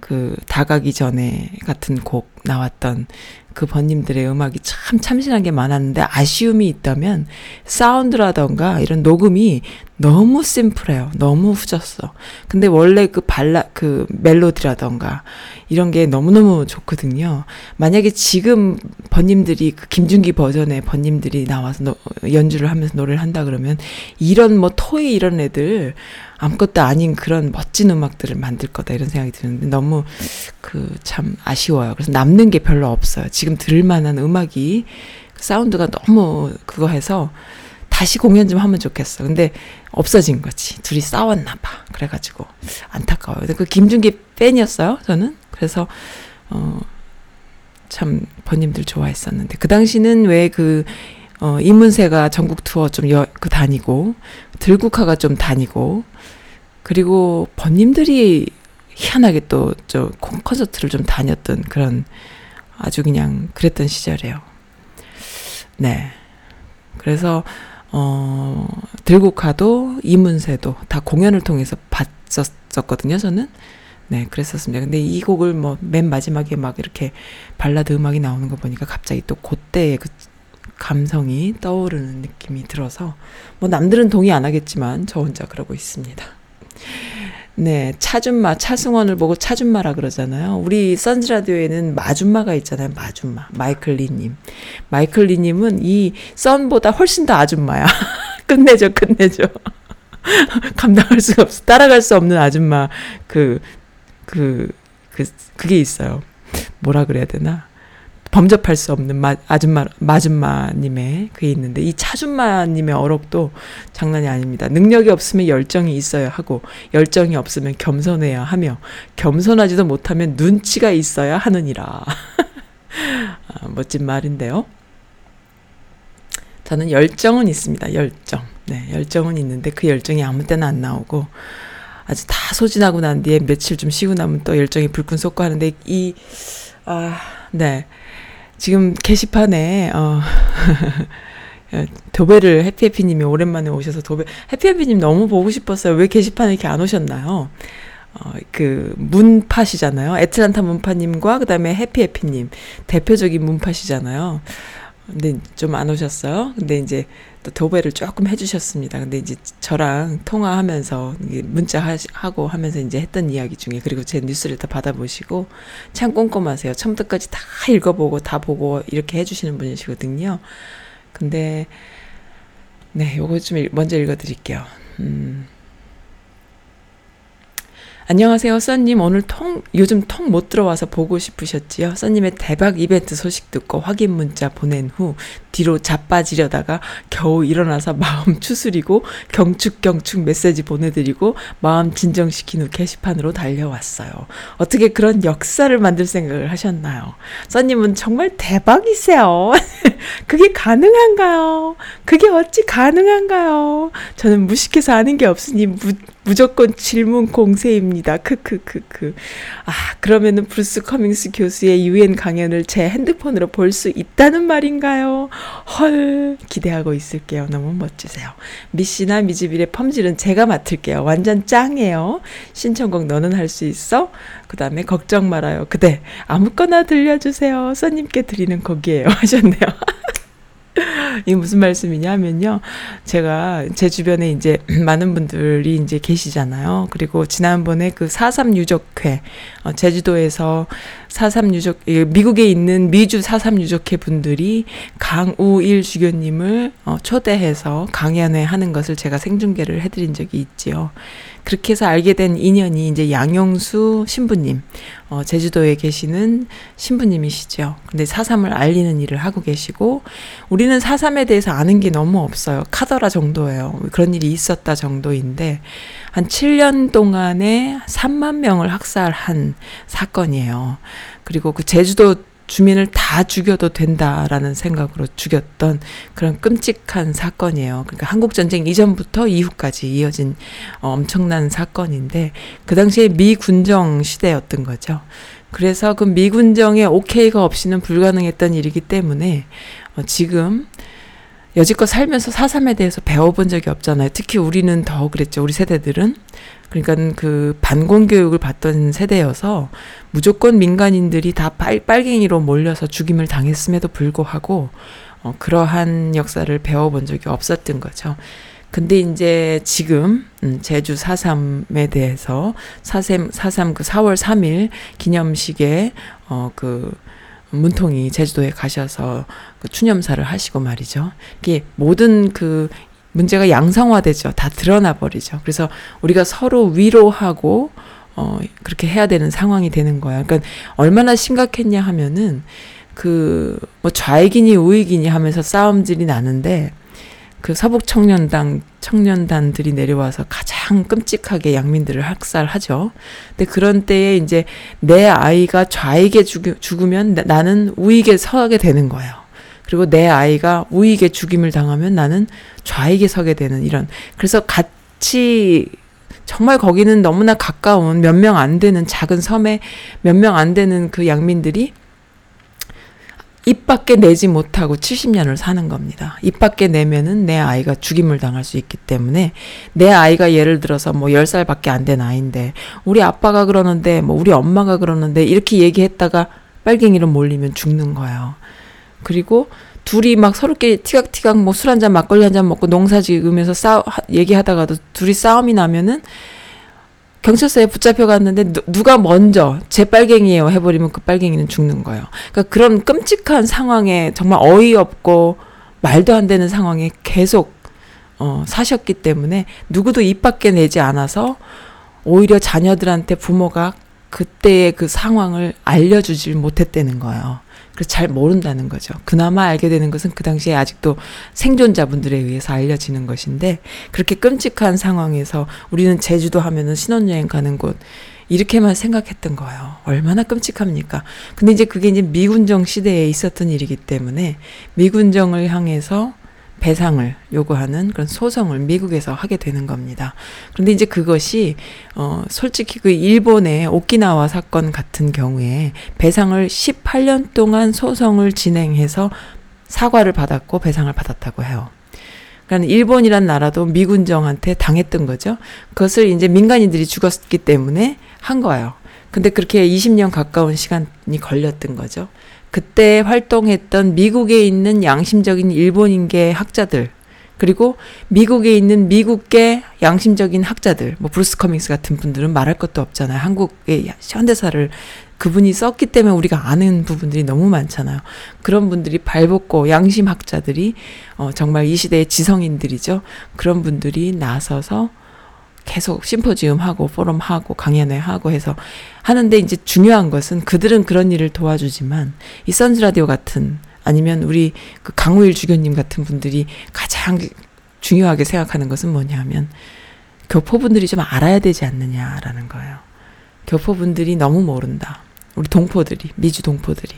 그 다가기 전에 같은 곡 나왔던 그 번님들의 음악이 참 참신한 게 많았는데 아쉬움이 있다면 사운드라던가 이런 녹음이 너무 심플해요. 너무 후졌어. 근데 원래 그 발라 그 멜로디라던가 이런 게 너무너무 좋거든요. 만약에 지금 번님들이 그 김준기 버전의 번님들이 나와서 노, 연주를 하면서 노래를 한다 그러면 이런 뭐 토이 이런 애들 아무것도 아닌 그런 멋진 음악들을 만들 거다 이런 생각이 드는데 너무 그 참 아쉬워요. 그래서 남는 게 별로 없어요. 지금 들을 만한 음악이 그 사운드가 너무 그거 해서 다시 공연 좀 하면 좋겠어. 근데 없어진 거지. 둘이 싸웠나 봐. 그래가지고 안타까워요. 근데 그 김준기 팬이었어요. 저는 그래서 어. 참 번님들 좋아했었는데 그 당시는 왜그 어, 이문세가 전국 투어 좀 그 다니고 들국화가 좀 다니고 그리고 번님들이 희한하게 또 저 콘서트를 좀 다녔던 그런 아주 그냥 그랬던 시절이에요. 네. 그래서 어 들국화도 이문세도 다 공연을 통해서 봤었거든요. 저는 네 그랬었습니다. 근데 이 곡을 뭐 맨 마지막에 막 이렇게 발라드 음악이 나오는 거 보니까 갑자기 또 그때의 그 감성이 떠오르는 느낌이 들어서 뭐 남들은 동의 안 하겠지만 저 혼자 그러고 있습니다. 네, 차준마, 차승원을 보고 차준마라 그러잖아요. 우리 선즈라디오에는 마준마가 있잖아요. 마준마. 마이클 리님. 마이클 리님은 이 썬보다 훨씬 더 아줌마야. 끝내줘, 끝내줘. 감당할 수가 없어. 따라갈 수 없는 아줌마. 그, 그, 그, 그게 있어요. 뭐라 그래야 되나? 범접할 수 없는 마, 아줌마, 마줌마님의 그게 있는데, 이 차줌마님의 어록도 장난이 아닙니다. 능력이 없으면 열정이 있어야 하고, 열정이 없으면 겸손해야 하며, 겸손하지도 못하면 눈치가 있어야 하느니라. 아, 멋진 말인데요. 저는 열정은 있습니다. 열정. 네, 열정은 있는데 그 열정이 아무 때나 안 나오고, 아주 다 소진하고 난 뒤에 며칠 좀 쉬고 나면 또 열정이 불끈 솟고 하는데, 이, 아, 네. 지금 게시판에 어 도배를 해피해피님이 오랜만에 오셔서 도배 해피해피님 너무 보고 싶었어요. 왜 게시판에 이렇게 안 오셨나요? 어, 그 문파시잖아요. 애틀란타 문파님과 그다음에 해피해피님 대표적인 문파시잖아요. 근데 좀 안 오셨어요. 근데 이제 또 도배를 조금 해주셨습니다. 근데 이제 저랑 통화하면서 문자 하고 하면서 이제 했던 이야기 중에 그리고 제 뉴스를 다 받아보시고 참 꼼꼼하세요. 처음부터까지 다 읽어보고 다 보고 이렇게 해주시는 분이시거든요. 근데 네, 요거 좀 먼저 읽어드릴게요. 음. 안녕하세요, 써님. 오늘 통, 요즘 통 못 들어와서 보고 싶으셨지요? 써님의 대박 이벤트 소식 듣고 확인 문자 보낸 후 뒤로 자빠지려다가 겨우 일어나서 마음 추스리고 경축경축 메시지 보내드리고 마음 진정시킨 후 게시판으로 달려왔어요. 어떻게 그런 역사를 만들 생각을 하셨나요? 써님은 정말 대박이세요. 그게 가능한가요? 그게 어찌 가능한가요? 저는 무식해서 아는 게 없으니 무, 무조건 질문 공세입니다. 크크크크. 아, 그러면은 브루스 커밍스 교수의 유엔 강연을 제 핸드폰으로 볼 수 있다는 말인가요? 헐, 기대하고 있을게요. 너무 멋지세요. 미씨나 미즈빌의 펌질은 제가 맡을게요. 완전 짱이에요. 신청곡 너는 할 수 있어? 그 다음에 걱정 말아요. 그대 아무거나 들려주세요. 써님께 드리는 곡이에요. 하셨네요. 이게 무슨 말씀이냐 하면요. 제가 제 주변에 이제 많은 분들이 이제 계시잖아요. 그리고 지난번에 그 4.3 유족회, 어, 제주도에서 4.3 유족, 이 미국에 있는 미주 4.3 유족회 분들이 강우일 주교님을 어, 초대해서 강연회 하는 것을 제가 생중계를 해드린 적이 있지요. 그렇게 해서 알게 된 인연이 이제 양영수 신부님, 어, 제주도에 계시는 신부님이시죠. 근데 사삼을 알리는 일을 하고 계시고, 우리는 사삼에 대해서 아는 게 너무 없어요. 카더라 정도예요. 그런 일이 있었다 정도인데, 한 7년 동안에 3만 명을 학살한 사건이에요. 그리고 그 제주도 주민을 다 죽여도 된다라는 생각으로 죽였던 그런 끔찍한 사건이에요. 그러니까 한국 전쟁 이전부터 이후까지 이어진 어, 엄청난 사건인데 그 당시에 미군정 시대였던 거죠. 그래서 그 미군정의 오케이가 없이는 불가능했던 일이기 때문에 어, 지금 여지껏 살면서 사삼에 대해서 배워본 적이 없잖아요. 특히 우리는 더 그랬죠. 우리 세대들은. 그러니까 그 반공 교육을 받던 세대여서 무조건 민간인들이 다 빨, 빨갱이로 몰려서 죽임을 당했음에도 불구하고 어, 그러한 역사를 배워본 적이 없었던 거죠. 근데 이제 지금 음, 제주 4.3에 대해서 4.3, 4.3그 4월 3일 기념식에 어그 문통이 제주도에 가셔서 그 추념사를 하시고 말이죠. 이게 모든 그 문제가 양성화되죠. 다 드러나 버리죠. 그래서 우리가 서로 위로하고 어 그렇게 해야 되는 상황이 되는 거야. 그러니까 얼마나 심각했냐 하면은 그 뭐 좌익이니 우익이니 하면서 싸움질이 나는데 그 서북 청년당 청년단들이 내려와서 가장 끔찍하게 양민들을 학살하죠. 근데 그런 때에 이제 내 아이가 좌익에 죽, 죽으면 나- 나는 우익에 서게 되는 거예요. 그리고 내 아이가 우익에 죽임을 당하면 나는 좌익에 서게 되는 이런 그래서 같이 정말 거기는 너무나 가까운 몇 명 안 되는 작은 섬에 몇 명 안 되는 그 양민들이 입 밖에 내지 못하고 70년을 사는 겁니다. 입 밖에 내면은 내 아이가 죽임을 당할 수 있기 때문에 내 아이가 예를 들어서 뭐 10살밖에 안 된 아이인데 우리 아빠가 그러는데 뭐 우리 엄마가 그러는데 이렇게 얘기했다가 빨갱이로 몰리면 죽는 거예요. 그리고 둘이 막 서로끼리 티각티각 뭐 술 한잔 막걸리 한 잔 먹고 농사 지으면서 하- 얘기하다가도 둘이 싸움이 나면은 경찰서에 붙잡혀 갔는데 누, 누가 먼저 제 빨갱이에요 해버리면 그 빨갱이는 죽는 거예요. 그러니까 그런 끔찍한 상황에 정말 어이없고 말도 안 되는 상황에 계속 어, 사셨기 때문에 누구도 입 밖에 내지 않아서 오히려 자녀들한테 부모가 그때의 그 상황을 알려주질 못했다는 거예요. 그래서 잘 모른다는 거죠. 그나마 알게 되는 것은 그 당시에 아직도 생존자분들에 의해서 알려지는 것인데 그렇게 끔찍한 상황에서 우리는 제주도 하면은 신혼여행 가는 곳 이렇게만 생각했던 거예요. 얼마나 끔찍합니까? 근데 이제 그게 이제 미군정 시대에 있었던 일이기 때문에 미군정을 향해서 배상을 요구하는 그런 소송을 미국에서 하게 되는 겁니다. 그런데 이제 그것이 어 솔직히 그 일본의 오키나와 사건 같은 경우에 배상을 18년 동안 소송을 진행해서 사과를 받았고 배상을 받았다고 해요. 그러니까 일본이란 나라도 미군정한테 당했던 거죠. 그것을 이제 민간인들이 죽었기 때문에 한 거예요. 근데 그렇게 20년 가까운 시간이 걸렸던 거죠. 그때 활동했던 미국에 있는 양심적인 일본인계 학자들 그리고 미국에 있는 미국계 양심적인 학자들 뭐 브루스 커밍스 같은 분들은 말할 것도 없잖아요. 한국의 현대사를 그분이 썼기 때문에 우리가 아는 부분들이 너무 많잖아요. 그런 분들이 발벗고 양심 학자들이 어 정말 이 시대의 지성인들이죠. 그런 분들이 나서서 계속 심포지움 하고 포럼 하고 강연회 하고 해서 하는데 이제 중요한 것은 그들은 그런 일을 도와주지만 이 선즈 라디오 같은 아니면 우리 그 강우일 주교님 같은 분들이 가장 중요하게 생각하는 것은 뭐냐면 교포분들이 좀 알아야 되지 않느냐라는 거예요. 교포분들이 너무 모른다. 우리 동포들이 미주 동포들이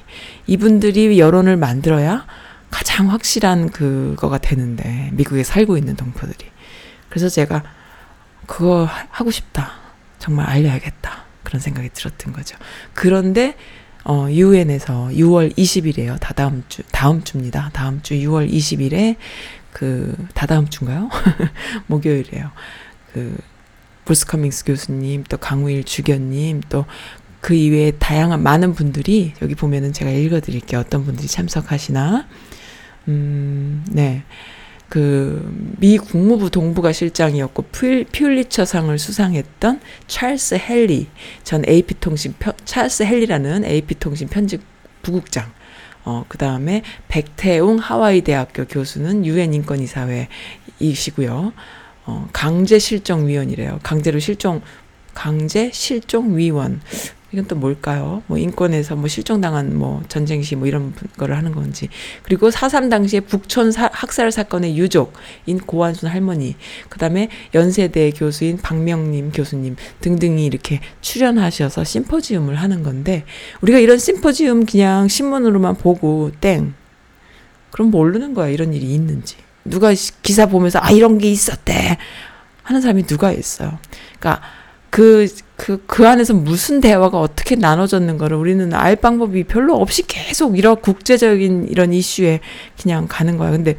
이분들이 여론을 만들어야 가장 확실한 그거가 되는데 미국에 살고 있는 동포들이 그래서 제가 그거 하- 하고 싶다. 정말 알려야겠다. 그런 생각이 들었던 거죠. 그런데 어 유엔에서 6월 20일이에요. 다다음 주 다음 주입니다. 다음 주 6월 20일에 그 다다음 주인가요? 목요일이에요. 그 브루스 커밍스 교수님, 또 강우일 주교님, 또 그 이외에 다양한 많은 분들이 여기 보면은 제가 읽어드릴게요. 어떤 분들이 참석하시나. 음, 네. 그, 미 국무부 동부가 실장이었고, 퓨, 퓰리처상을 수상했던 찰스 헨리 전 AP통신, 편, 찰스 헨리라는 AP통신 편집 부국장. 어, 그 다음에 백태웅 하와이 대학교 교수는 유엔 인권이사회이시고요. 어, 강제 실종위원이래요. 강제로 실종, 강제 실종위원. 이건 또 뭘까요? 뭐 인권에서 뭐 실종당한 뭐 전쟁 시뭐 이런 거를 하는 건지. 그리고 4.3 당시에 북촌 사, 학살 사건의 유족인 고한순 할머니, 그 다음에 연세대 교수인 박명림 교수님 등등이 이렇게 출연하셔서 심포지움을 하는 건데, 우리가 이런 심포지움 그냥 신문으로만 보고 땡. 그럼 모르는 거야. 이런 일이 있는지. 누가 시- 기사 보면서 아, 이런 게 있었대. 하는 사람이 누가 있어요. 그러니까 그, 그, 그 안에서 무슨 대화가 어떻게 나눠졌는 거를 우리는 알 방법이 별로 없이 계속 이런 국제적인 이런 이슈에 그냥 가는 거야. 근데,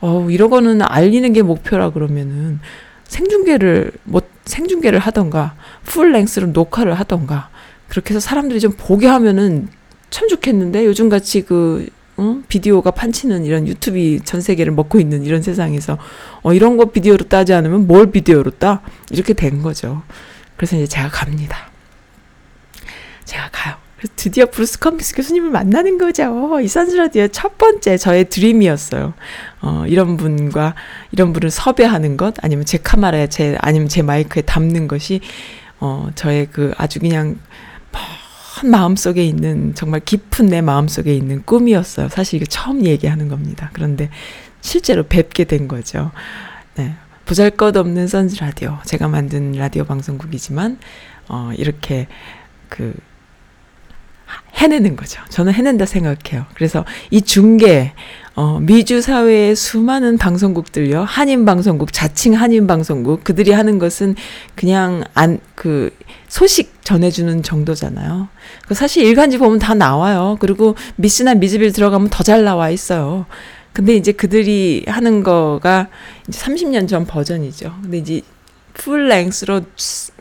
어, 이러고는 알리는 게 목표라 그러면은 생중계를, 뭐, 생중계를 하던가, full length로 녹화를 하던가, 그렇게 해서 사람들이 좀 보게 하면은 참 좋겠는데, 요즘 같이 그, 어? 비디오가 판치는 이런 유튜브 전 세계를 먹고 있는 이런 세상에서, 어, 이런 거 비디오로 따지 않으면 뭘 비디오로 따? 이렇게 된 거죠. 그래서 이제 제가 갑니다. 제가 가요. 그래서 드디어 브루스 커밍스 교수님을 만나는 거죠. 이 선즈라디오의 첫 번째 저의 dream이었어요. 어, 이런 분과 이런 분을 섭외하는 것 아니면 제 카메라에 제 아니면 제 마이크에 담는 것이 어, 저의 그 아주 그냥 먼 마음속에 있는 정말 깊은 내 마음속에 있는 꿈이었어요. 사실 이거 처음 얘기하는 겁니다. 그런데 실제로 뵙게 된 거죠. 네. 보잘것없는 선즈 라디오. 제가 만든 라디오 방송국이지만 어, 이렇게 그 해내는 거죠. 저는 해낸다 생각해요. 그래서 이 중계, 어, 미주 사회의 수많은 방송국들요, 한인 방송국, 자칭 한인 방송국, 그들이 하는 것은 그냥 안, 그, 소식 전해주는 정도잖아요. 그 사실 일간지 보면 다 나와요. 그리고 미스나 미즈빌 들어가면 더 잘 나와 있어요. 근데 이제 그들이 하는 거가 이제 30년 전 버전이죠. 근데 이제 풀랭스로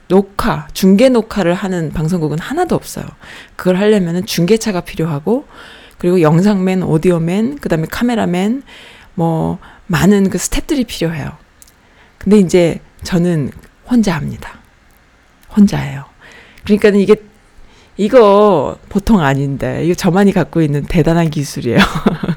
녹화, 중계 녹화를 하는 방송국은 하나도 없어요. 그걸 하려면은 중계차가 필요하고, 그리고 영상맨, 오디오맨, 그 다음에 카메라맨, 뭐, 많은 그 스탭들이 필요해요. 근데 이제 저는 혼자 합니다. 혼자 해요. 그러니까 이게, 이거 보통 아닌데, 이거 저만이 갖고 있는 대단한 기술이에요.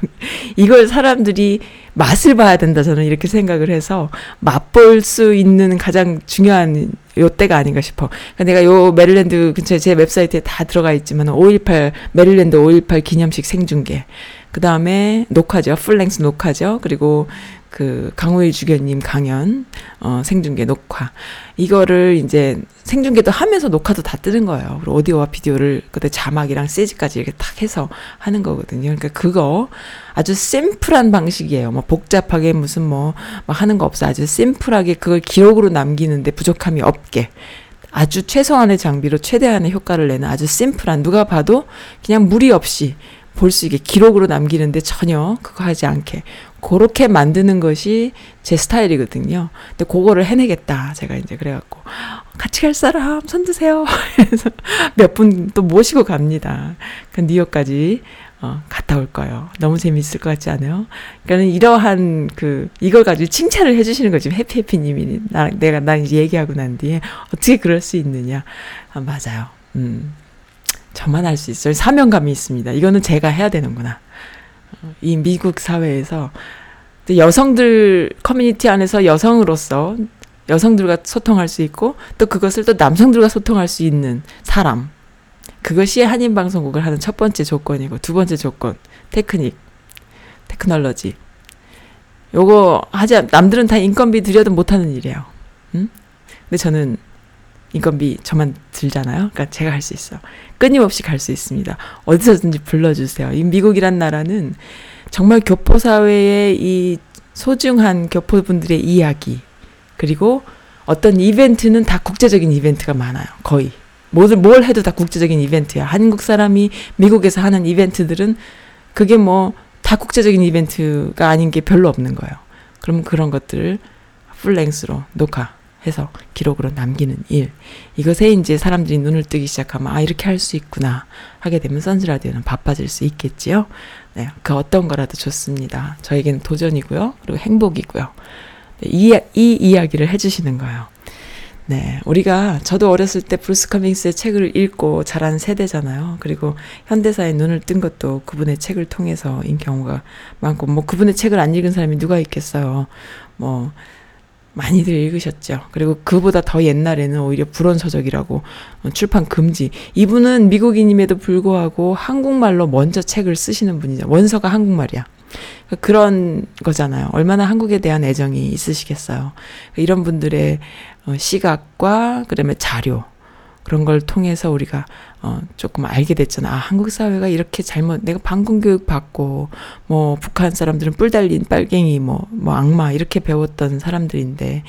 이걸 사람들이 맛을 봐야 된다, 저는 이렇게 생각을 해서, 맛볼 수 있는 가장 중요한 요 때가 아닌가 싶어. 그러니까 내가 요 메릴랜드 근처에 제 웹사이트에 다 들어가 있지만 5.18 메릴랜드 5.18 기념식 생중계. 그 다음에 녹화죠. full length 녹화죠. 그리고 그 강우일 주교님 강연 어 생중계 녹화. 이거를 이제 생중계도 하면서 녹화도 다 뜨는 거예요. 그리고 오디오와 비디오를 그때 자막이랑 세지까지 이렇게 딱 해서 하는 거거든요. 그러니까 그거 아주 심플한 방식이에요. 뭐 복잡하게 무슨 뭐, 막 하는 거 없어. 아주 심플하게 그걸 기록으로 남기는데 부족함이 없게. 아주 최소한의 장비로 최대한의 효과를 내는 아주 심플한 누가 봐도 그냥 무리 없이 볼 수 있게 기록으로 남기는데 전혀 그거 하지 않게 그렇게 만드는 것이 제 스타일이거든요. 근데 그거를 해내겠다. 제가 이제 그래갖고 같이 갈 사람 손 드세요. 그래서 몇 분 또 모시고 갑니다. 그 뉴욕까지 어, 갔다 올 거예요. 너무 재밌을 것 같지 않아요? 그러니까 이러한 그 이걸 가지고 칭찬을 해주시는 거지 해피 해피님이 나 내가 난 얘기하고 난 뒤에 어떻게 그럴 수 있느냐? 아, 맞아요. 음, 저만 할 수 있어요. 사명감이 있습니다. 이거는 제가 해야 되는구나. 어, 이 미국 사회에서 또 여성들 커뮤니티 안에서 여성으로서 여성들과 소통할 수 있고 또 그것을 또 남성들과 소통할 수 있는 사람. 그것이 한인 방송국을 하는 첫 번째 조건이고 두 번째 조건 테크닉, 테크놀로지. 요거 하지 않- 남들은 다 인건비 들여도 못하는 일이에요. 응? 근데 저는 인건비 저만 들잖아요. 그러니까 제가 할 수 있어. 끊임없이 갈 수 있습니다. 어디서든지 불러주세요. 이 미국이란 나라는 정말 교포 사회의 이 소중한 교포분들의 이야기 그리고 어떤 이벤트는 다 국제적인 이벤트가 많아요. 거의 뭘, 뭘 해도 다 국제적인 이벤트야. 한국 사람이 미국에서 하는 이벤트들은 그게 뭐 다 국제적인 이벤트가 아닌 게 별로 없는 거예요. 그럼 그런 것들을 full length로 녹화 해서 기록으로 남기는 일. 이것에 이제 사람들이 눈을 뜨기 시작하면 아 이렇게 할 수 있구나 하게 되면 선즈 라디오는 바빠질 수 있겠지요. 네, 그 어떤 거라도 좋습니다. 저에게는 도전이고요. 그리고 행복이고요. 네, 이, 이 이야기를 해주시는 거예요. 네, 우리가 저도 어렸을 때 브루스 커밍스의 책을 읽고 자란 세대잖아요. 그리고 현대사에 눈을 뜬 것도 그분의 책을 통해서인 경우가 많고, 뭐 그분의 책을 안 읽은 사람이 누가 있겠어요. 뭐 많이들 읽으셨죠. 그리고 그보다 더 옛날에는 오히려 불온서적이라고 출판 금지. 이분은 미국인임에도 불구하고 한국말로 먼저 책을 쓰시는 분이죠. 원서가 한국말이야. 그런 거잖아요. 얼마나 한국에 대한 애정이 있으시겠어요. 이런 분들의 어, 시각과 그다음에 자료 그런 걸 통해서 우리가 어 조금 알게 됐잖아. 아, 한국 사회가 이렇게 잘못 내가 방공 교육 받고 뭐 북한 사람들은 뿔 달린 빨갱이 뭐 뭐 악마 이렇게 배웠던 사람들인데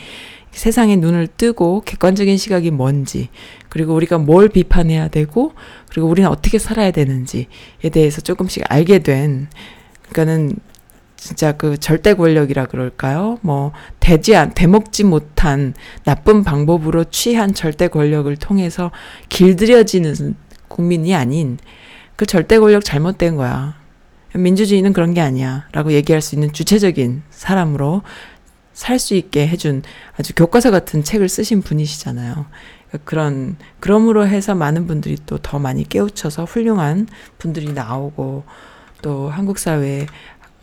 세상에 눈을 뜨고 객관적인 시각이 뭔지 그리고 우리가 뭘 비판해야 되고 그리고 우리는 어떻게 살아야 되는지에 대해서 조금씩 알게 된 그러니까는 진짜 그 절대 권력이라 그럴까요? 뭐 되지 않 되먹지 못한 나쁜 방법으로 취한 절대 권력을 통해서 길들여지는 국민이 아닌 그 절대 권력 잘못된 거야. 민주주의는 그런 게 아니야 라고 얘기할 수 있는 주체적인 사람으로 살 수 있게 해준 아주 교과서 같은 책을 쓰신 분이시잖아요. 그런 그럼으로 해서 많은 분들이 또 더 많이 깨우쳐서 훌륭한 분들이 나오고 또 한국 사회에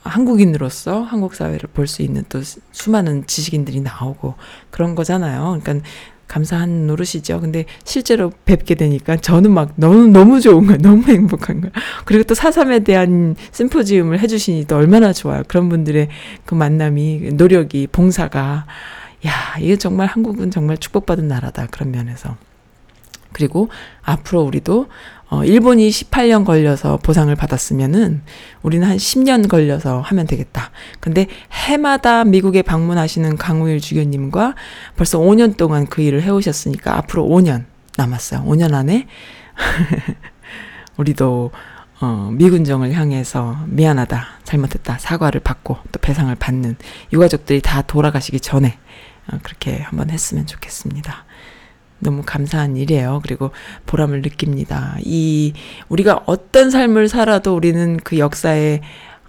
한국인으로서 한국 사회를 볼 수 있는 또 수많은 지식인들이 나오고 그런 거잖아요. 그러니까 감사한 노릇이죠. 근데 실제로 뵙게 되니까 저는 막 너무 너무 좋은 거야. 너무 행복한 거야. 그리고 또 사삼에 대한 심포지움을 해주시니 또 얼마나 좋아요. 그런 분들의 그 만남이 노력이 봉사가 야 이게 정말 한국은 정말 축복받은 나라다 그런 면에서 그리고 앞으로 우리도 어, 일본이 18년 걸려서 보상을 받았으면은 우리는 한 10년 걸려서 하면 되겠다. 근데 해마다 미국에 방문하시는 강우일 주교님과 벌써 5년 동안 그 일을 해오셨으니까 앞으로 5년 남았어요. 5년 안에 우리도 어, 미군정을 향해서 미안하다, 잘못했다, 사과를 받고 또 배상을 받는 유가족들이 다 돌아가시기 전에 어, 그렇게 한번 했으면 좋겠습니다. 너무 감사한 일이에요. 그리고 보람을 느낍니다. 이, 우리가 어떤 삶을 살아도 우리는 그 역사에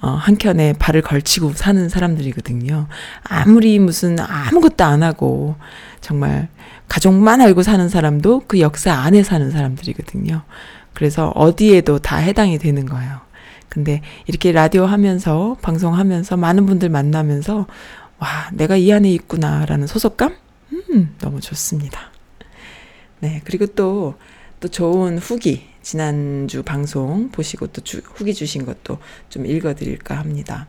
어, 한켠에 발을 걸치고 사는 사람들이거든요. 아무리 무슨 아무것도 안 하고 정말 가족만 알고 사는 사람도 그 역사 안에 사는 사람들이거든요. 그래서 어디에도 다 해당이 되는 거예요. 근데 이렇게 라디오 하면서 방송하면서 많은 분들 만나면서 와, 내가 이 안에 있구나라는 소속감? 음, 너무 좋습니다. 네, 그리고 또, 또 좋은 후기, 지난주 방송 보시고 또 주, 후기 주신 것도 좀 읽어드릴까 합니다.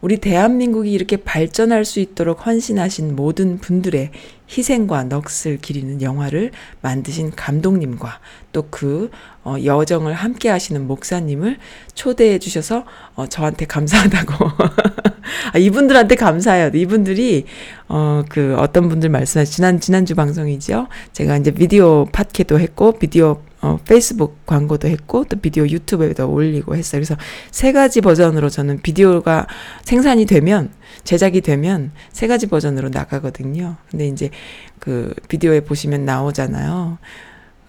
우리 대한민국이 이렇게 발전할 수 있도록 헌신하신 모든 분들의 희생과 넋을 기리는 영화를 만드신 감독님과 또그 어, 여정을 함께 하시는 목사님을 초대해 주셔서 어, 저한테 감사하다고. 아, 이분들한테 감사해요. 이분들이 어, 그 어떤 분들 말씀하신 지난 지난주 방송이죠. 제가 이제 비디오 팟캐도 했고 비디오 어, 페이스북 광고도 했고 또 비디오 유튜브에도 올리고 했어요. 그래서 세 가지 버전으로 저는 비디오가 생산이 되면 제작이 되면 세 가지 버전으로 나가거든요. 근데 이제 그 비디오에 보시면 나오잖아요.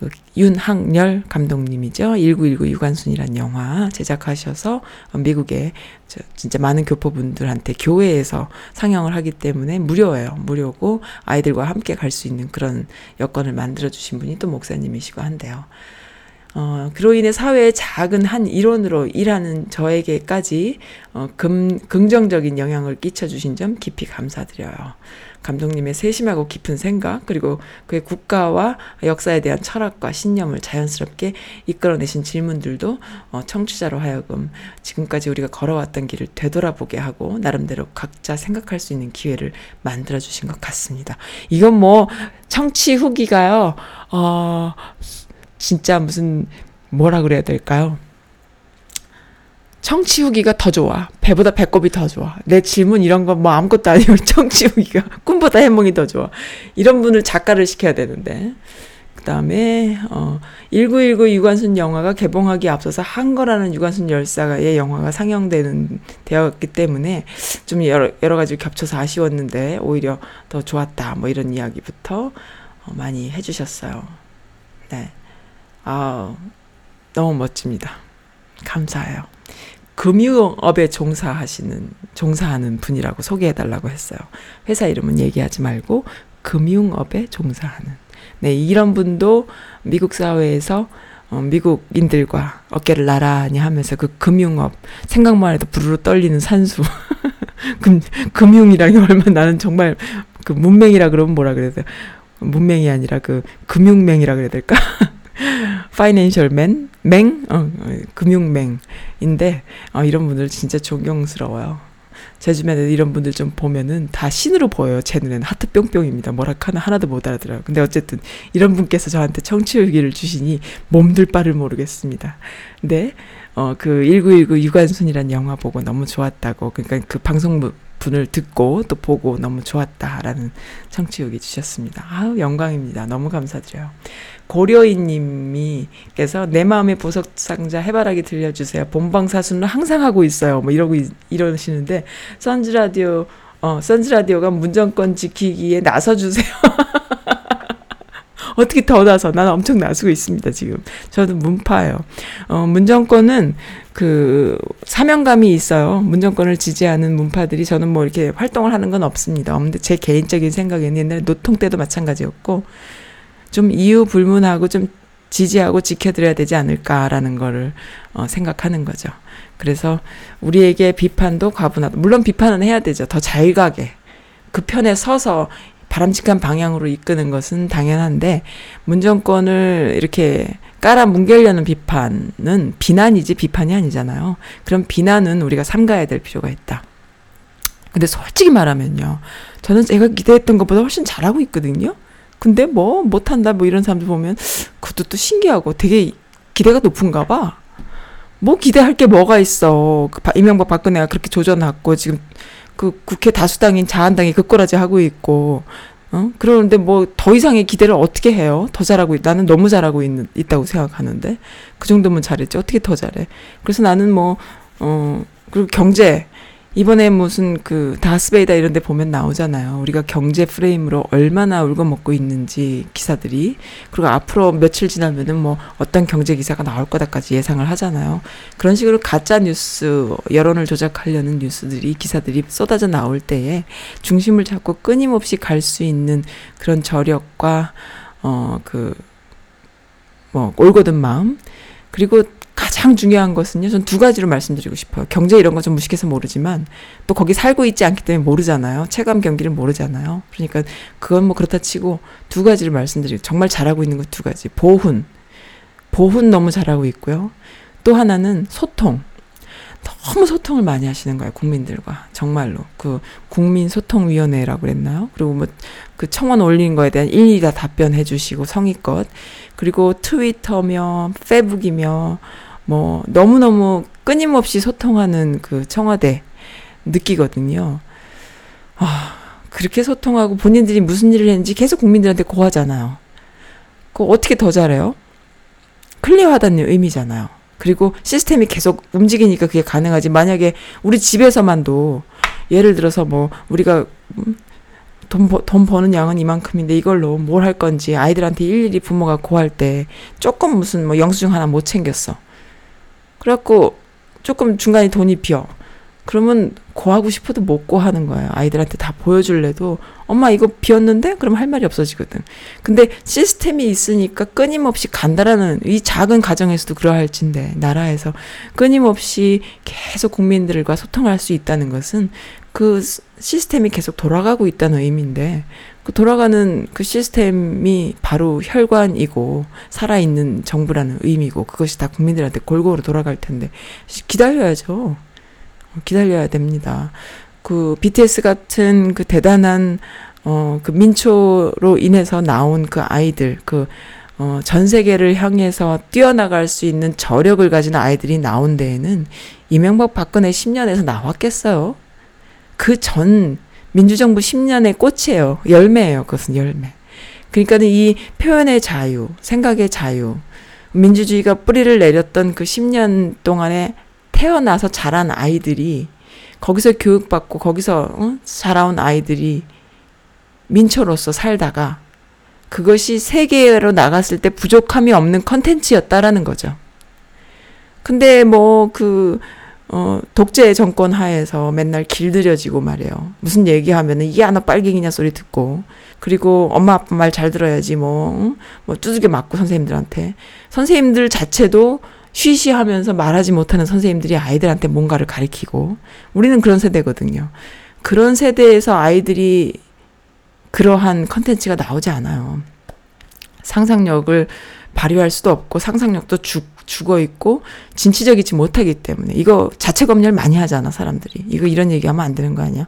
그 윤학열 감독님이죠. 1919 유관순이란 영화 제작하셔서 미국에 진짜 많은 교포분들한테 교회에서 상영을 하기 때문에 무료예요. 무료고 아이들과 함께 갈 수 있는 그런 여건을 만들어 주신 분이 또 목사님이시고 한데요. 어, 그로 인해 사회의 작은 한 일원으로 일하는 저에게까지 어, 금, 긍정적인 영향을 끼쳐주신 점 깊이 감사드려요. 감독님의 세심하고 깊은 생각, 그리고 그의 국가와 역사에 대한 철학과 신념을 자연스럽게 이끌어내신 질문들도 어, 청취자로 하여금 지금까지 우리가 걸어왔던 길을 되돌아보게 하고 나름대로 각자 생각할 수 있는 기회를 만들어 주신 것 같습니다. 이건 뭐 청취 후기가요, 어, 진짜 무슨 뭐라 그래야 될까요? 청취 후기가 더 좋아. 배보다 배꼽이 더 좋아. 내 질문 이런 거 뭐 아무것도 아니고 청취 후기가 꿈보다 해몽이 더 좋아. 이런 분을 작가를 시켜야 되는데. 그 다음에 어 1919 유관순 영화가 개봉하기 앞서서 한 거라는 유관순 열사의 영화가 상영되는 되었기 때문에 좀 여러 여러 가지 겹쳐서 아쉬웠는데 오히려 더 좋았다. 뭐 이런 이야기부터 어, 많이 해 주셨어요. 네. 아, 너무 멋집니다. 감사해요. 금융업에 종사하시는 종사하는 분이라고 소개해 달라고 했어요. 회사 이름은 얘기하지 말고 금융업에 종사하는. 네, 이런 분도 미국 사회에서 어, 미국인들과 어깨를 나란히 하면서 그 금융업 생각만 해도 부르르 떨리는 산수 금 금융이라는 게 얼마나 나는 정말 그 문맹이라 그러면 뭐라 그래야 돼 문맹이 아니라 그 금융맹이라 그래야 될까 파이낸셜 맨 맹? 어, 어, 금융맹인데 어, 이런 분들 진짜 존경스러워요. 제 주변에 이런 분들 좀 보면은 다 신으로 보여요. 제 눈에는 하트 뿅뿅입니다. 뭐라 하나 하나도 못 알아들어요. 근데 어쨌든 이런 분께서 저한테 청취율기를 주시니 몸둘 바를 모르겠습니다. 근데 어, 그 1919 유관순이라는 영화 보고 너무 좋았다고 그러니까 그 방송 분을 듣고 또 보고 너무 좋았다라는 청취율기 주셨습니다. 아우 영광입니다. 너무 감사드려요. 고려인님이께서 내 마음의 보석 상자 해바라기 들려주세요. 본방 사수는 항상 하고 있어요. 뭐 이러고 있- 이러시는데 선즈 라디오 어 선즈 라디오가 문정권 지키기에 나서 주세요. 어떻게 더 나서? 나는 엄청 나서고 있습니다, 지금. 저도 문파예요. 어, 문정권은 그 사명감이 있어요. 문정권을 지지하는 문파들이 저는 뭐 이렇게 활동을 하는 건 없습니다. 없는데 제 개인적인 생각에는 옛날에 노통 때도 마찬가지였고 좀 이유 불문하고 좀 지지하고 지켜드려야 되지 않을까라는 거를 어, 생각하는 거죠. 그래서 우리에게 비판도 과분하다. 물론 비판은 해야 되죠. 더 잘 가게. 그 편에 서서 바람직한 방향으로 이끄는 것은 당연한데 문정권을 이렇게 깔아 뭉개려는 비판은 비난이지 비판이 아니잖아요. 그럼 비난은 우리가 삼가야 될 필요가 있다. 근데 솔직히 말하면요. 저는 제가 기대했던 것보다 훨씬 잘하고 있거든요. 근데 뭐 못한다 뭐 이런 사람들 보면 그것도 또 신기하고 되게 기대가 높은가 봐. 뭐 기대할 게 뭐가 있어. 그 바- 이명박 박근혜가 그렇게 조져놨고 지금 그 국회 다수당인 자한당이 급거라지 하고 있고 어? 그러는데 뭐 더 이상의 기대를 어떻게 해요? 더 잘하고 있, 나는 너무 잘하고 있는, 있다고 생각하는데 그 정도면 잘했지 어떻게 더 잘해? 그래서 나는 뭐 어, 그리고 경제 이번에 무슨 그 다스베이다 이런 데 보면 나오잖아요. 우리가 경제 프레임으로 얼마나 울고 먹고 있는지 기사들이. 그리고 앞으로 며칠 지나면은 뭐 어떤 경제 기사가 나올 거다까지 예상을 하잖아요. 그런 식으로 가짜 뉴스, 여론을 조작하려는 뉴스들이 기사들이 쏟아져 나올 때에 중심을 잡고 끊임없이 갈 수 있는 그런 저력과 어그 뭐 올곧은 마음 그리고 가장 중요한 것은요. 전 두 가지로 말씀드리고 싶어요. 경제 이런 거 좀 무식해서 모르지만 또 거기 살고 있지 않기 때문에 모르잖아요. 체감 경기를 모르잖아요. 그러니까 그건 뭐 그렇다 치고 두 가지를 말씀드리고 정말 잘하고 있는 것 두 가지. 보훈. 보훈 너무 잘하고 있고요. 또 하나는 소통. 너무 소통을 많이 하시는 거예요. 국민들과. 정말로. 그 국민소통위원회라고 그랬나요? 그리고 뭐 그 청원 올린 거에 대한 일일이 다 답변해 주시고 성의껏. 그리고 트위터며 페북이며 뭐 너무너무 끊임없이 소통하는 그 청와대 느끼거든요. 아, 그렇게 소통하고 본인들이 무슨 일을 했는지 계속 국민들한테 고하잖아요. 그거 어떻게 더 잘해요? 클리어하다는 의미잖아요. 그리고 시스템이 계속 움직이니까 그게 가능하지. 만약에 우리 집에서만도 예를 들어서 뭐 우리가 음, 돈, 버, 돈 버는 양은 이만큼인데 이걸로 뭘 할 건지 아이들한테 일일이 부모가 고할 때 조금 무슨 뭐 영수증 하나 못 챙겼어. 그래갖고 조금 중간에 돈이 비어. 그러면 고하고 싶어도 못 고하는 거예요. 아이들한테 다 보여줄래도 엄마 이거 비었는데? 그럼 할 말이 없어지거든. 근데 시스템이 있으니까 끊임없이 간다라는 이 작은 가정에서도 그러할진데 나라에서 끊임없이 계속 국민들과 소통할 수 있다는 것은 그 시- 시스템이 계속 돌아가고 있다는 의미인데 그 돌아가는 그 시스템이 바로 혈관이고 살아있는 정부라는 의미고 그것이 다 국민들한테 골고루 돌아갈 텐데 시- 기다려야죠. 기다려야 됩니다. 그 BTS 같은 그 대단한 어 그 민초로 인해서 나온 그 아이들 그 어, 전 세계를 향해서 뛰어나갈 수 있는 저력을 가진 아이들이 나온 데에는 이명박 박근혜 10년에서 나왔겠어요. 그전 민주정부 10년의 꽃이에요. 열매예요. 그것은 열매. 그러니까는 이 표현의 자유, 생각의 자유, 민주주의가 뿌리를 내렸던 그 10년 동안에 태어나서 자란 아이들이 거기서 교육받고 거기서 어? 자라온 아이들이 민초로서 살다가 그것이 세계로 나갔을 때 부족함이 없는 컨텐츠였다라는 거죠. 근데 뭐 그 어, 독재 정권 하에서 맨날 길들여지고 말이에요. 무슨 얘기하면은 이게 하나 빨갱이냐 소리 듣고 그리고 엄마 아빠 말 잘 들어야지 뭐, 응? 뭐 두들겨 맞고 선생님들한테 선생님들 자체도 쉬쉬하면서 말하지 못하는 선생님들이 아이들한테 뭔가를 가리키고 우리는 그런 세대거든요. 그런 세대에서 아이들이 그러한 컨텐츠가 나오지 않아요. 상상력을 발휘할 수도 없고 상상력도 죽, 죽어 있고 진취적이지 못하기 때문에. 이거 자체 검열 많이 하잖아 사람들이. 이거 이런 얘기하면 안 되는 거 아니야?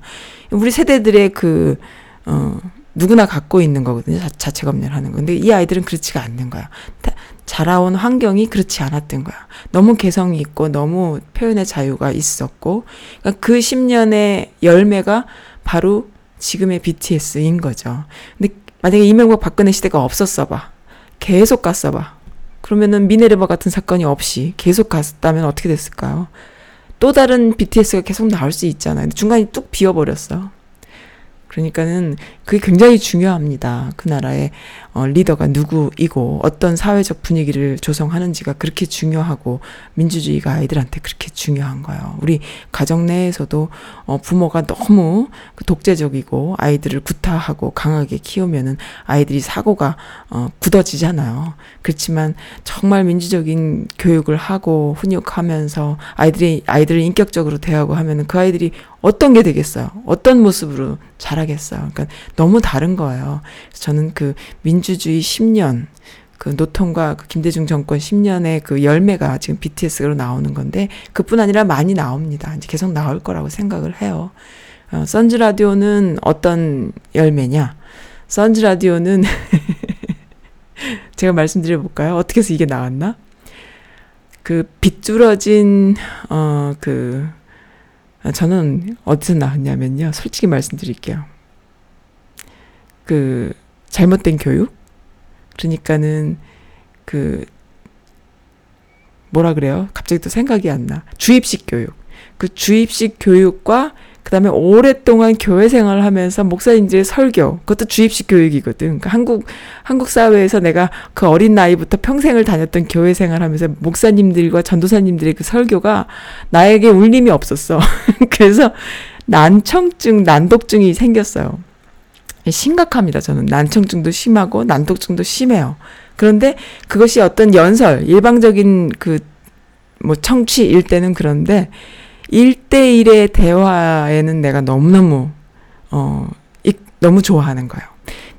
우리 세대들의 그 어, 누구나 갖고 있는 거거든요 자, 자체 검열하는 거. 근데 이 아이들은 그렇지가 않는 거야. 다, 자라온 환경이 그렇지 않았던 거야. 너무 개성이 있고 너무 표현의 자유가 있었고 그러니까 그 10년의 열매가 바로 지금의 BTS인 거죠. 근데 만약에 이명박 박근혜 시대가 없었어 봐 계속 갔어 봐. 그러면은 미네르바 같은 사건이 없이 계속 갔다면 어떻게 됐을까요? 또 다른 BTS가 계속 나올 수 있잖아요. 중간에 뚝 비어버렸어. 그러니까는 그게 굉장히 중요합니다. 그 나라의 어, 리더가 누구이고 어떤 사회적 분위기를 조성하는지가 그렇게 중요하고 민주주의가 아이들한테 그렇게 중요한 거예요. 우리 가정 내에서도 어, 부모가 너무 그 독재적이고 아이들을 구타하고 강하게 키우면은 아이들이 사고가 어, 굳어지잖아요. 그렇지만 정말 민주적인 교육을 하고 훈육하면서 아이들이 아이들을 인격적으로 대하고 하면은 그 아이들이 어떤 게 되겠어요? 어떤 모습으로 자라겠어요? 그러니까 너무 다른 거예요. 저는 그 민주주의 10년, 그 노통과 그 김대중 정권 10년의 그 열매가 지금 BTS로 나오는 건데 그뿐 아니라 많이 나옵니다. 이제 계속 나올 거라고 생각을 해요. 어, 선즈 라디오는 어떤 열매냐? 선즈 라디오는 제가 말씀드려 볼까요? 어떻게 해서 이게 나왔나? 그 빗줄어진 어그 저는 어디서 나왔냐면요. 솔직히 말씀드릴게요. 그 잘못된 교육? 그러니까는 그 뭐라 그래요? 갑자기 또 생각이 안 나. 주입식 교육. 그 주입식 교육과 그 다음에 오랫동안 교회 생활을 하면서 목사님들의 설교 그것도 주입식 교육이거든. 그러니까 한국 한국 사회에서 내가 그 어린 나이부터 평생을 다녔던 교회 생활 하면서 목사님들과 전도사님들의 그 설교가 나에게 울림이 없었어. 그래서 난청증, 난독증이 생겼어요. 심각합니다. 저는 난청증도 심하고 난독증도 심해요. 그런데 그것이 어떤 연설, 일방적인 그 뭐 청취일 때는 그런데 1대1의 대화에는 내가 너무너무, 어, 이, 너무 좋아하는 거예요.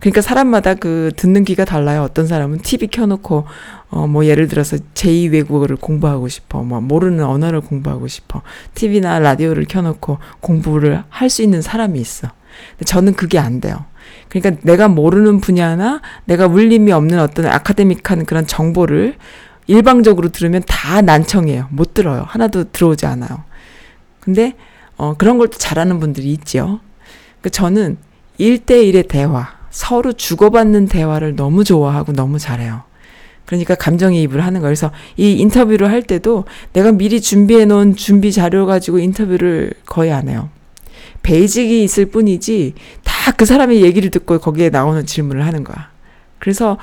그러니까 사람마다 그 듣는 귀가 달라요. 어떤 사람은 TV 켜놓고, 어, 뭐 예를 들어서 제2 외국어를 공부하고 싶어. 뭐 모르는 언어를 공부하고 싶어. TV나 라디오를 켜놓고 공부를 할 수 있는 사람이 있어. 근데 저는 그게 안 돼요. 그러니까 내가 모르는 분야나 내가 울림이 없는 어떤 아카데믹한 그런 정보를 일방적으로 들으면 다 난청이에요. 못 들어요. 하나도 들어오지 않아요. 근데 어 그런 걸 또 잘하는 분들이 있죠. 그 저는 1대1의 대화, 서로 주고받는 대화를 너무 좋아하고 너무 잘해요. 그러니까 감정이입을 하는 거예요. 그래서 이 인터뷰를 할 때도 내가 미리 준비해 놓은 준비 자료 가지고 인터뷰를 거의 안 해요. 베이직이 있을 뿐이지 다 그 사람의 얘기를 듣고 거기에 나오는 질문을 하는 거야. 그래서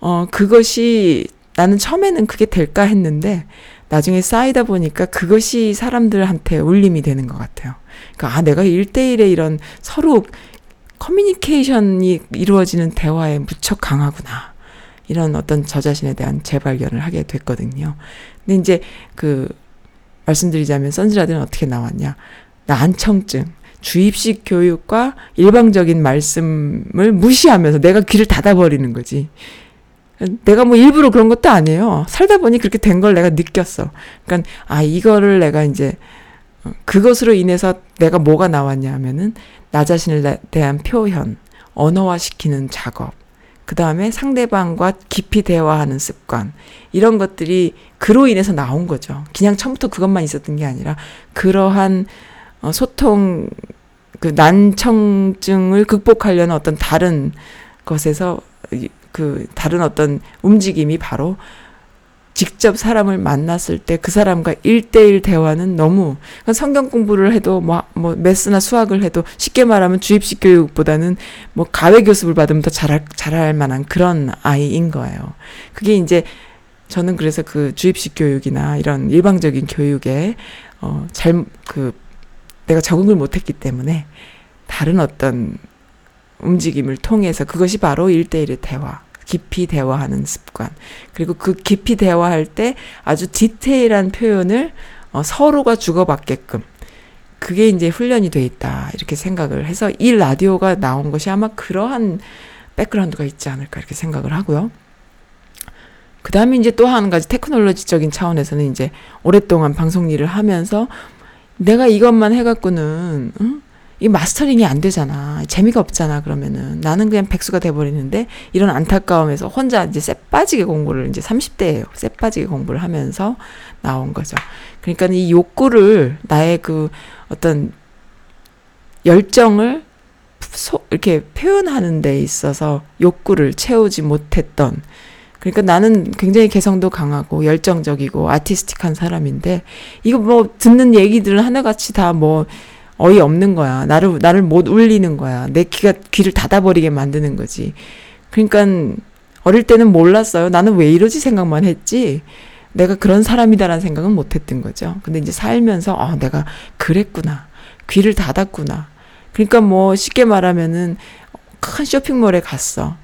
어 그것이 나는 처음에는 그게 될까 했는데 나중에 쌓이다 보니까 그것이 사람들한테 울림이 되는 것 같아요. 그러니까 아 내가 1대1의 이런 서로 커뮤니케이션이 이루어지는 대화에 무척 강하구나. 이런 어떤 저 자신에 대한 재발견을 하게 됐거든요. 근데 이제 그 말씀드리자면 선즈라드는 어떻게 나왔냐? 난청증, 주입식 교육과 일방적인 말씀을 무시하면서 내가 귀를 닫아버리는 거지. 내가 뭐 일부러 그런 것도 아니에요. 살다 보니 그렇게 된 걸 내가 느꼈어. 그러니까 아 이거를 내가 이제 어, 그것으로 인해서 내가 뭐가 나왔냐 하면은 나 자신을 대한 표현, 언어화시키는 작업, 그 다음에 상대방과 깊이 대화하는 습관, 이런 것들이 그로 인해서 나온 거죠. 그냥 처음부터 그것만 있었던 게 아니라 그러한 어, 소통, 그 난청증을 극복하려는 어떤 다른 것에서 이- 그 다른 어떤 움직임이 바로 직접 사람을 만났을 때 그 사람과 일대일 대화는 너무 성경 공부를 해도 뭐, 뭐 메스나 수학을 해도 쉽게 말하면 주입식 교육보다는 뭐 가외 교습을 받으면 더 잘할 잘할 만한 그런 아이인 거예요. 그게 이제 저는 그래서 그 주입식 교육이나 이런 일방적인 교육에 어잘 그 내가 적응을 못했기 때문에 다른 어떤 움직임을 통해서 그것이 바로 일대일의 대화, 깊이 대화하는 습관. 그리고 그 깊이 대화할 때 아주 디테일한 표현을 어, 서로가 주고받게끔 그게 이제 훈련이 돼 있다. 이렇게 생각을 해서 이 라디오가 나온 것이 아마 그러한 백그라운드가 있지 않을까 이렇게 생각을 하고요. 그 다음에 이제 또 한 가지 테크놀로지적인 차원에서는 이제 오랫동안 방송 일을 하면서 내가 이것만 해갖고는, 응? 이 마스터링이 안 되잖아. 재미가 없잖아, 그러면은. 나는 그냥 백수가 돼버리는데, 이런 안타까움에서 혼자 이제 쎄 빠지게 공부를, 이제 30대예요. 쎄 빠지게 공부를 하면서 나온 거죠. 그러니까 이 욕구를, 나의 그 어떤 열정을 소, 이렇게 표현하는 데 있어서 욕구를 채우지 못했던, 그러니까 나는 굉장히 개성도 강하고 열정적이고 아티스틱한 사람인데 이거 뭐 듣는 얘기들은 하나같이 다 뭐 어이 없는 거야. 나를 나를 못 울리는 거야. 내 귀가 귀를 닫아버리게 만드는 거지. 그러니까 어릴 때는 몰랐어요. 나는 왜 이러지 생각만 했지. 내가 그런 사람이다라는 생각은 못 했던 거죠. 근데 이제 살면서 아, 내가 그랬구나. 귀를 닫았구나. 그러니까 뭐 쉽게 말하면은 큰 쇼핑몰에 갔어.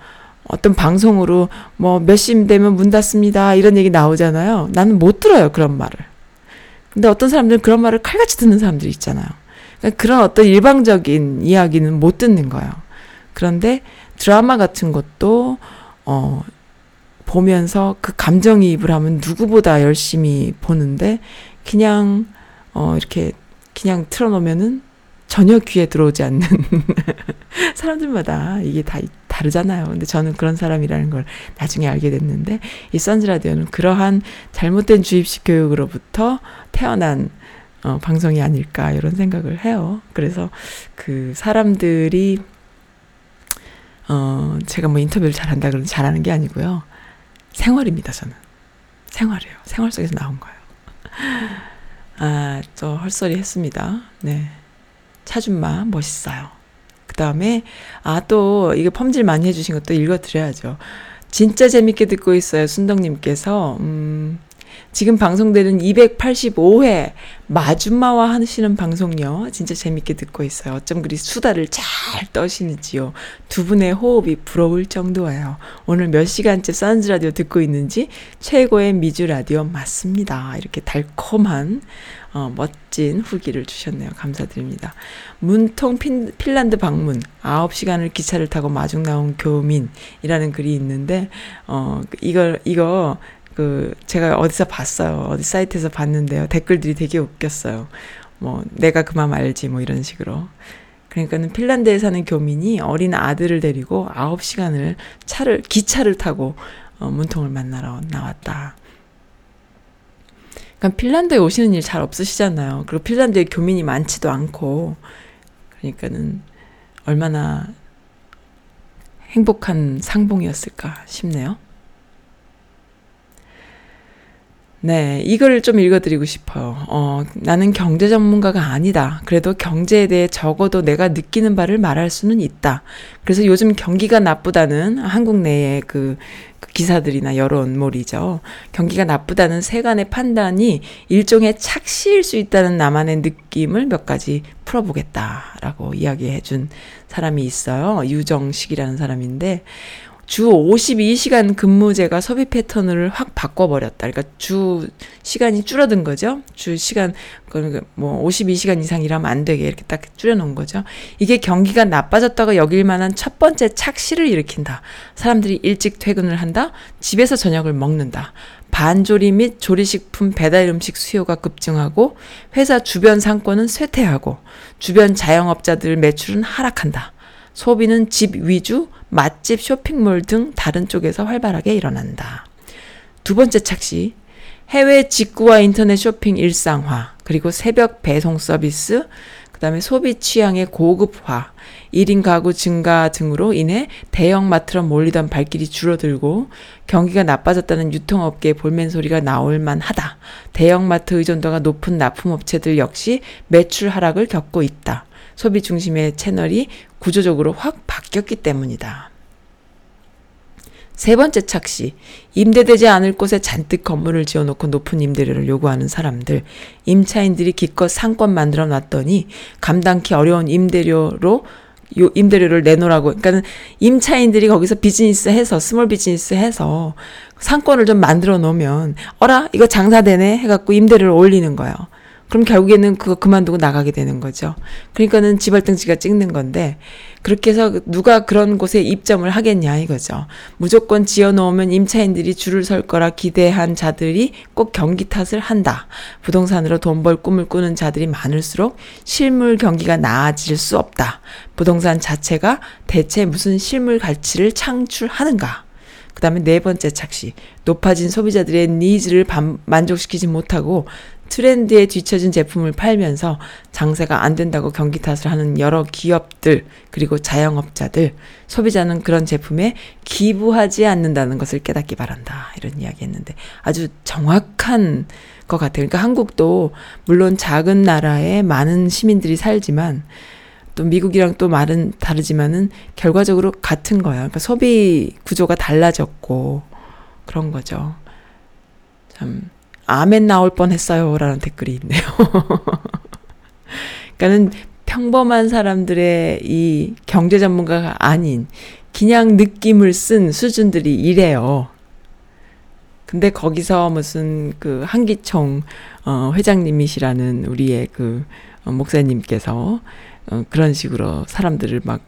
어떤 방송으로 뭐 몇시 되면 문 닫습니다. 이런 얘기 나오잖아요. 나는 못 들어요. 그런 말을. 근데 어떤 사람들은 그런 말을 칼같이 듣는 사람들이 있잖아요. 그런 어떤 일방적인 이야기는 못 듣는 거예요. 그런데 드라마 같은 것도 어 보면서 그 감정이입을 하면 누구보다 열심히 보는데 그냥 어 이렇게 그냥 틀어놓으면은 전혀 귀에 들어오지 않는 사람들마다 이게 다 다르잖아요. 근데 저는 그런 사람이라는 걸 나중에 알게 됐는데 이 선즈 라디오는 그러한 잘못된 주입식 교육으로부터 태어난 어, 방송이 아닐까 이런 생각을 해요. 그래서 그 사람들이 어 제가 뭐 인터뷰를 잘한다 그러면 잘하는 게 아니고요. 생활입니다. 저는 생활이에요. 생활 속에서 나온 거예요. 아 또 헐소리 했습니다. 네. 차준마 멋있어요. 그 다음에 아 또 이거 펌질 많이 해주신 것도 읽어드려야죠. 진짜 재밌게 듣고 있어요. 순덕님께서 음, 지금 방송되는 285회 마줌마와 하시는 방송요. 진짜 재밌게 듣고 있어요. 어쩜 그리 수다를 잘 떠시는지요. 두 분의 호흡이 부러울 정도예요. 오늘 몇 시간째 선즈 라디오 듣고 있는지 최고의 미주 라디오 맞습니다. 이렇게 달콤한 어, 멋진 후기를 주셨네요. 감사드립니다. 문통 핀, 핀란드 방문 9시간을 기차를 타고 마중 나온 교민이라는 글이 있는데 어 이걸 이거 그 제가 어디서 봤어요. 어디 사이트에서 봤는데요. 댓글들이 되게 웃겼어요. 뭐 내가 그만 알지 뭐 이런 식으로. 그러니까는 핀란드에 사는 교민이 어린 아들을 데리고 9시간을 차를 기차를 타고 어, 문통을 만나러 나왔다. 그러니까 핀란드에 오시는 일 잘 없으시잖아요. 그리고 핀란드에 교민이 많지도 않고 그러니까는 얼마나 행복한 상봉이었을까 싶네요. 네, 이걸 좀 읽어드리고 싶어요. 어, 나는 경제 전문가가 아니다. 그래도 경제에 대해 적어도 내가 느끼는 바를 말할 수는 있다. 그래서 요즘 경기가 나쁘다는 한국 내의 그, 그 기사들이나 여론몰이죠. 경기가 나쁘다는 세간의 판단이 일종의 착시일 수 있다는 나만의 느낌을 몇 가지 풀어보겠다라고 이야기해 준 사람이 있어요. 유정식이라는 사람인데, 주 52시간 근무제가 소비 패턴을 확 바꿔버렸다. 그러니까 주 시간이 줄어든 거죠. 주 시간, 그러니까 뭐 52시간 이상 일하면 안 되게 이렇게 딱 줄여놓은 거죠. 이게 경기가 나빠졌다가 여길 만한 첫 번째 착시를 일으킨다. 사람들이 일찍 퇴근을 한다. 집에서 저녁을 먹는다. 반조리 및 조리식품 배달 음식 수요가 급증하고 회사 주변 상권은 쇠퇴하고 주변 자영업자들 매출은 하락한다. 소비는 집 위주, 맛집, 쇼핑몰 등 다른 쪽에서 활발하게 일어난다. 두 번째 착시, 해외 직구와 인터넷 쇼핑 일상화, 그리고 새벽 배송 서비스, 그 다음에 소비 취향의 고급화, 1인 가구 증가 등으로 인해 대형 마트로 몰리던 발길이 줄어들고 경기가 나빠졌다는 유통업계의 볼멘 소리가 나올 만 하다. 대형 마트 의존도가 높은 납품업체들 역시 매출 하락을 겪고 있다. 소비 중심의 채널이 구조적으로 확 바뀌었기 때문이다. 세 번째 착시. 임대되지 않을 곳에 잔뜩 건물을 지어놓고 높은 임대료를 요구하는 사람들. 임차인들이 기껏 상권 만들어 놨더니 감당키 어려운 임대료로 요 임대료를 내놓으라고. 그러니까는 임차인들이 거기서 비즈니스 해서 small business 해서 상권을 좀 만들어 놓으면 어라 이거 장사되네 해갖고 임대료를 올리는 거예요. 그럼 결국에는 그거 그만두고 나가게 되는 거죠. 그러니까는 지 발등 지가 찍는 건데 그렇게 해서 누가 그런 곳에 입점을 하겠냐 이거죠. 무조건 지어 놓으면 임차인들이 줄을 설 거라 기대한 자들이 꼭 경기 탓을 한다. 부동산으로 돈 벌 꿈을 꾸는 자들이 많을수록 실물 경기가 나아질 수 없다. 부동산 자체가 대체 무슨 실물 가치를 창출하는가? 그 다음에 네 번째 착시. 높아진 소비자들의 needs를 반- 만족시키지 못하고 트렌드에 뒤처진 제품을 팔면서 장사가 안 된다고 경기 탓을 하는 여러 기업들, 그리고 자영업자들, 소비자는 그런 제품에 기부하지 않는다는 것을 깨닫기 바란다. 이런 이야기 했는데 아주 정확한 것 같아요. 그러니까 한국도 물론 작은 나라에 많은 시민들이 살지만 또 미국이랑 또 말은 다르지만은 결과적으로 같은 거야. 그러니까 소비 구조가 달라졌고 그런 거죠. 참 아멘 나올 뻔 했어요 라는 댓글이 있네요. 그러니까는 평범한 사람들의 이 경제 전문가가 아닌 그냥 느낌을 쓴 수준들이 이래요. 근데 거기서 무슨 그 한기총 어 회장님이시라는 우리의 그 어, 목사님께서 어 그런 식으로 사람들을 막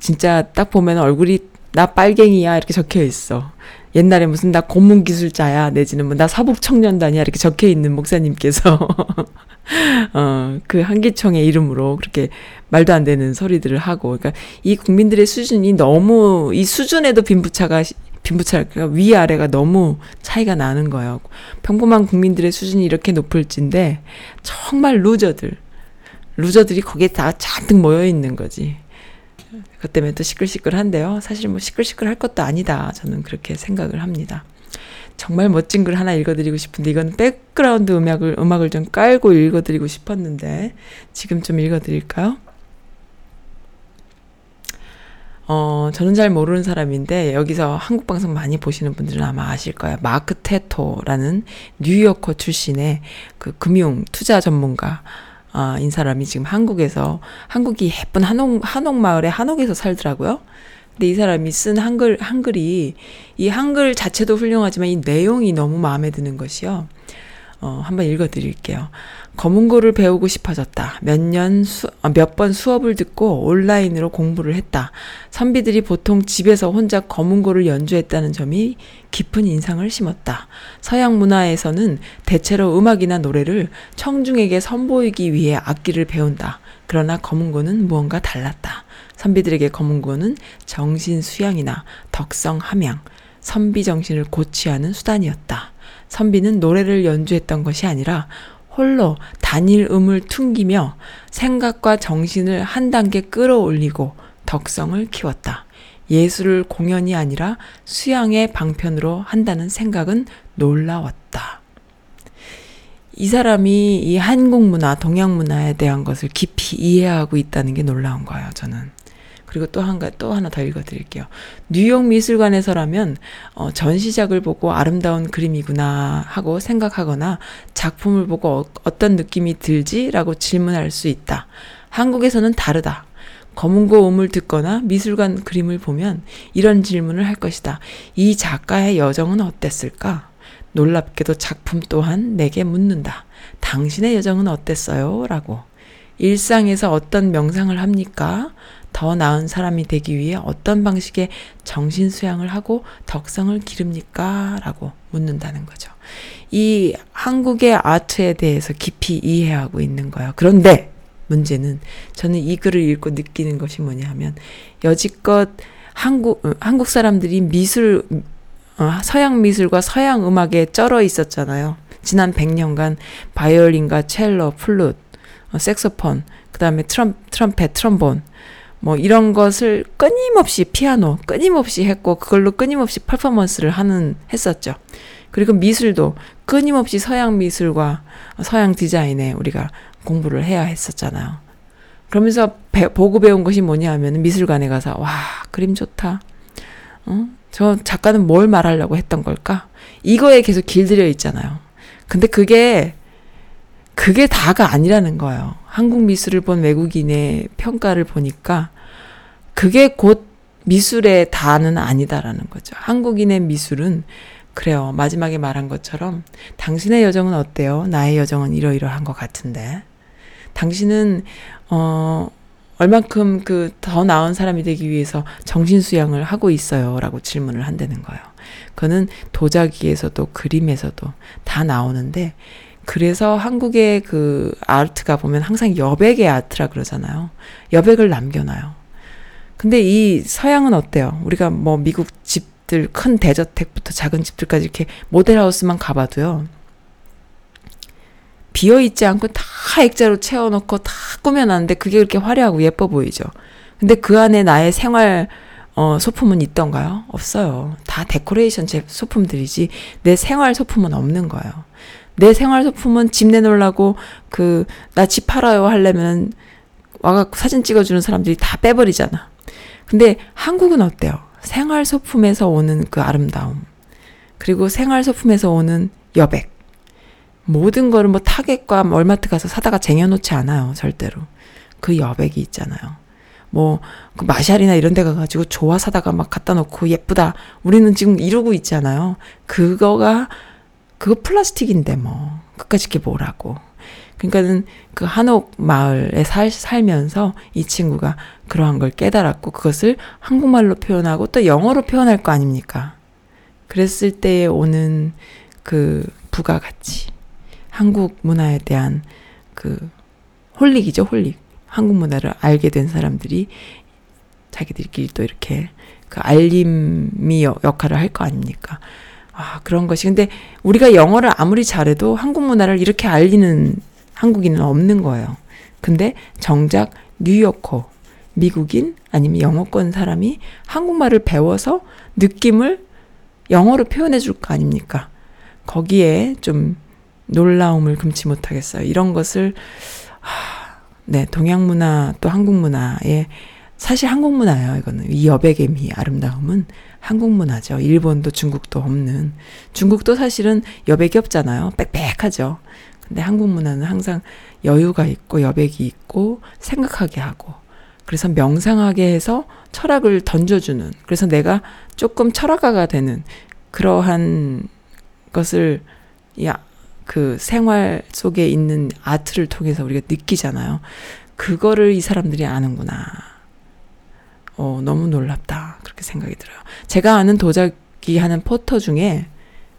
진짜 딱 보면 얼굴이 나 빨갱이야 이렇게 적혀 있어. 옛날에 무슨 나 고문 기술자야 내지는 뭐 나 사복 청년단이야 이렇게 적혀 있는 목사님께서 어그 한기총의 이름으로 그렇게 말도 안 되는 소리들을 하고 그러니까 이 국민들의 수준이 너무 이 수준에도 빈부차가 빈부차가 위아래가 너무 차이가 나는 거예요. 평범한 국민들의 수준이 이렇게 높을진데 정말 loser들 loser들이 거기에 다 잔뜩 모여 있는 거지. 그것 때문에 또 시끌시끌한데요. 사실 뭐 시끌시끌할 것도 아니다. 저는 그렇게 생각을 합니다. 정말 멋진 글 하나 읽어드리고 싶은데 이건 background 음악을 음악을 좀 깔고 읽어드리고 싶었는데 지금 좀 읽어드릴까요? 어, 저는 잘 모르는 사람인데 여기서 한국 방송 많이 보시는 분들은 아마 아실 거예요. 마크 테토라는 뉴요커 출신의 그 금융 투자 전문가 아, 인 사람이 지금 한국에서 한국이 예쁜 한옥 한옥 마을에 한옥에서 살더라고요. 근데 이 사람이 쓴 한글 한글이 이 한글 자체도 훌륭하지만 이 내용이 너무 마음에 드는 것이요. 어, 한번 읽어 드릴게요. 검은고를 배우고 싶어졌다. 몇년 수, 어, 몇번 수업을 듣고 온라인으로 공부를 했다. 선비들이 보통 집에서 혼자 검은고를 연주했다는 점이 깊은 인상을 심었다. 서양 문화에서는 대체로 음악이나 노래를 청중에게 선보이기 위해 악기를 배운다. 그러나 검은고는 무언가 달랐다. 선비들에게 검은고는 정신 수양이나 덕성 함양, 선비 정신을 고취하는 수단이었다. 선비는 노래를 연주했던 것이 아니라 홀로 단일 음을 퉁기며 생각과 정신을 한 단계 끌어올리고 덕성을 키웠다. 예술을 공연이 아니라 수양의 방편으로 한다는 생각은 놀라웠다. 이 사람이 이 한국 문화, 동양 문화에 대한 것을 깊이 이해하고 있다는 게 놀라운 거예요, 저는. 그리고 또 한, 가- 또 하나 더 읽어드릴게요. 뉴욕 미술관에서라면, 어, 전시작을 보고 아름다운 그림이구나 하고 생각하거나 작품을 보고 어, 어떤 느낌이 들지라고 질문할 수 있다. 한국에서는 다르다. 검은고 음을 듣거나 미술관 그림을 보면 이런 질문을 할 것이다. 이 작가의 여정은 어땠을까? 놀랍게도 작품 또한 내게 묻는다. 당신의 여정은 어땠어요? 라고. 일상에서 어떤 명상을 합니까? 더 나은 사람이 되기 위해 어떤 방식의 정신 수양을 하고 덕성을 기릅니까? 라고 묻는다는 거죠. 이 한국의 아트에 대해서 깊이 이해하고 있는 거예요. 그런데 문제는 저는 이 글을 읽고 느끼는 것이 뭐냐 하면 여지껏 한국, 어, 한국 사람들이 미술, 어, 서양 미술과 서양 음악에 쩔어 있었잖아요. 지난 100년간 바이올린과 첼로, 플룻, 어, 색소폰, 그 그다음에 트럼 트럼펫, 트럼본 뭐 이런 것을 끊임없이 피아노 끊임없이 했고 그걸로 끊임없이 퍼포먼스를 하는 했었죠. 그리고 미술도 끊임없이 서양 미술과 서양 디자인에 우리가 공부를 해야 했었잖아요. 그러면서 배- 보고 배운 것이 뭐냐 하면 미술관에 가서 와 그림 좋다. 어? 저 작가는 뭘 말하려고 했던 걸까? 이거에 계속 길들여 있잖아요. 근데 그게 그게 다가 아니라는 거예요. 한국 미술을 본 외국인의 평가를 보니까 그게 곧 미술의 다는 아니다라는 거죠. 한국인의 미술은 그래요. 마지막에 말한 것처럼 당신의 여정은 어때요? 나의 여정은 이러이러한 것 같은데. 당신은 어 얼만큼 그 더 나은 사람이 되기 위해서 정신 수양을 하고 있어요라고 질문을 한다는 거예요. 그거는 도자기에서도 그림에서도 다 나오는데 그래서 한국의 그 아트가 보면 항상 여백의 아트라 그러잖아요. 여백을 남겨놔요. 근데 이 서양은 어때요? 우리가 뭐 미국 집들 큰 대저택부터 작은 집들까지 이렇게 모델하우스만 가봐도요. 비어 있지 않고 다 액자로 채워놓고 다 꾸며놨는데 그게 그렇게 화려하고 예뻐 보이죠. 근데 그 안에 나의 생활 어, 소품은 있던가요? 없어요. 다 데코레이션 제 소품들이지 내 생활 소품은 없는 거예요. 내 생활 소품은 집 내놓으려고 그 나 집 팔아요 하려면 와갖고 사진 찍어주는 사람들이 다 빼버리잖아. 근데 한국은 어때요? 생활 소품에서 오는 그 아름다움 그리고 생활 소품에서 오는 여백 모든 거를 뭐 타겟과 월마트 가서 사다가 쟁여놓지 않아요 절대로 그 여백이 있잖아요. 뭐, 그 마샬이나 이런 데 가가지고 좋아 사다가 막 갖다 놓고 예쁘다. 우리는 지금 이러고 있잖아요. 그거가, 그거 플라스틱인데 뭐. 끝까지 이게 뭐라고. 그러니까는 그 한옥 마을에 살, 살면서 이 친구가 그러한 걸 깨달았고 그것을 한국말로 표현하고 또 영어로 표현할 거 아닙니까? 그랬을 때에 오는 그 부가가치. 한국 문화에 대한 그 홀릭이죠, 홀릭. 한국 문화를 알게 된 사람들이 자기들끼리 또 이렇게 그 알림이 여- 역할을 할 거 아닙니까? 아, 그런 것이. 근데 우리가 영어를 아무리 잘해도 한국 문화를 이렇게 알리는 한국인은 없는 거예요. 근데 정작 뉴요커, 미국인 아니면 영어권 사람이 한국말을 배워서 느낌을 영어로 표현해 줄 거 아닙니까? 거기에 좀 놀라움을 금치 못하겠어요. 이런 것을 하, 네, 동양 문화 또 한국 문화에 사실 한국 문화예요. 이거는 이 여백의 미 아름다움은 한국 문화죠. 일본도 중국도 없는 중국도 사실은 여백이 없잖아요. 빽빽하죠. 근데 한국 문화는 항상 여유가 있고 여백이 있고 생각하게 하고 그래서 명상하게 해서 철학을 던져주는 그래서 내가 조금 철학가가 되는 그러한 것을 야, 그 생활 속에 있는 아트를 통해서 우리가 느끼잖아요. 그거를 이 사람들이 아는구나. 어, 너무 놀랍다. 그렇게 생각이 들어요. 제가 아는 도자기 하는 포터 중에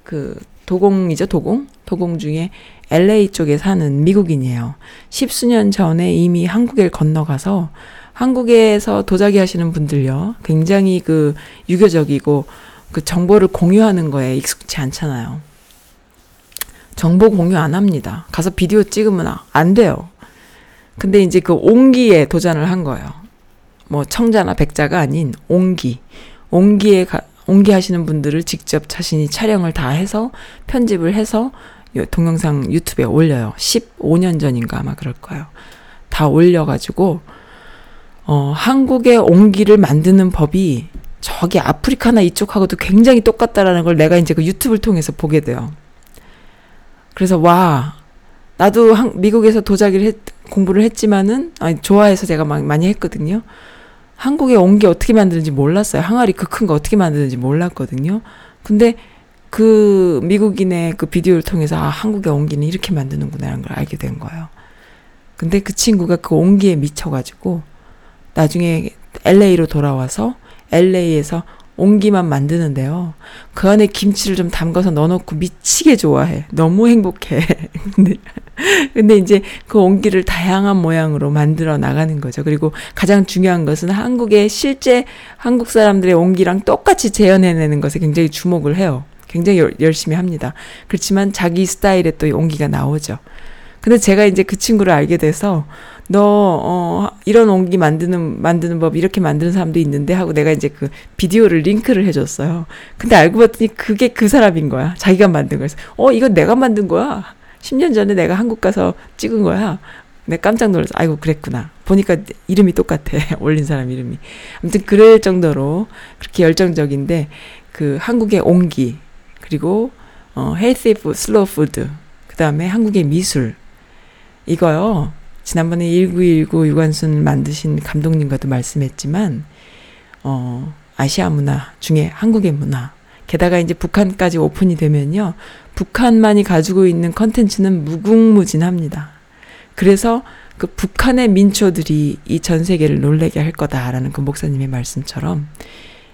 그 도공이죠, 도공? 도공 중에 LA 쪽에 사는 미국인이에요. 십수년 전에 이미 한국에 건너가서 한국에서 도자기 하시는 분들요. 굉장히 그 유교적이고 그 정보를 공유하는 거에 익숙치 않잖아요. 정보 공유 안 합니다. 가서 비디오 찍으면 아- 안 돼요. 근데 이제 그 옹기에 도전을 한 거예요. 뭐 청자나 백자가 아닌 옹기. 옹기에 가, 옹기 하시는 분들을 직접 자신이 촬영을 다 해서 편집을 해서 요 동영상 유튜브에 올려요. 15년 전인가 아마 그럴 거예요. 다 올려가지고 어, 한국의 옹기를 만드는 법이 저기 아프리카나 이쪽하고도 굉장히 똑같다라는 걸 내가 이제 그 유튜브를 통해서 보게 돼요. 그래서 와 나도 한, 미국에서 도자기를 했, 공부를 했지만은 아니 좋아해서 제가 막 많이 했거든요. 한국에 온 게 어떻게 만드는지 몰랐어요. 항아리 그 큰 거 어떻게 만드는지 몰랐거든요. 근데 그 미국인의 그 비디오를 통해서 아 한국의 옹기는 이렇게 만드는구나라는 걸 알게 된 거예요. 근데 그 친구가 그 옹기에 미쳐가지고 나중에 LA로 돌아와서 LA에서 옹기만 만드는데요. 그 안에 김치를 좀 담가서 넣어놓고 미치게 좋아해. 너무 행복해. 근데, 근데 이제 그 옹기를 다양한 모양으로 만들어 나가는 거죠. 그리고 가장 중요한 것은 한국의 실제 한국 사람들의 옹기랑 똑같이 재현해내는 것에 굉장히 주목을 해요. 굉장히 열- 열심히 합니다. 그렇지만 자기 스타일의 또 옹기가 나오죠. 근데 제가 이제 그 친구를 알게 돼서 너, 어, 이런 옹기 만드는, 만드는 법, 이렇게 만드는 사람도 있는데 하고 내가 이제 그 비디오를 링크를 해줬어요. 근데 알고 봤더니 그게 그 사람인 거야. 자기가 만든 거였어. 어, 이건 내가 만든 거야. 10년 전에 내가 한국 가서 찍은 거야. 내가 깜짝 놀라서, 아이고, 그랬구나. 보니까 이름이 똑같아. 올린 사람 이름이. 아무튼 그럴 정도로 그렇게 열정적인데, 그 한국의 옹기, 그리고, 어, food, slow food, 그 다음에 한국의 미술. 이거요. 지난번에 1919 유관순 만드신 감독님과도 말씀했지만, 어, 아시아 문화 중에 한국의 문화. 게다가 이제 북한까지 오픈이 되면요. 북한만이 가지고 있는 컨텐츠는 무궁무진합니다. 그래서 그 북한의 민초들이 이 전 세계를 놀래게 할 거다라는 그 목사님의 말씀처럼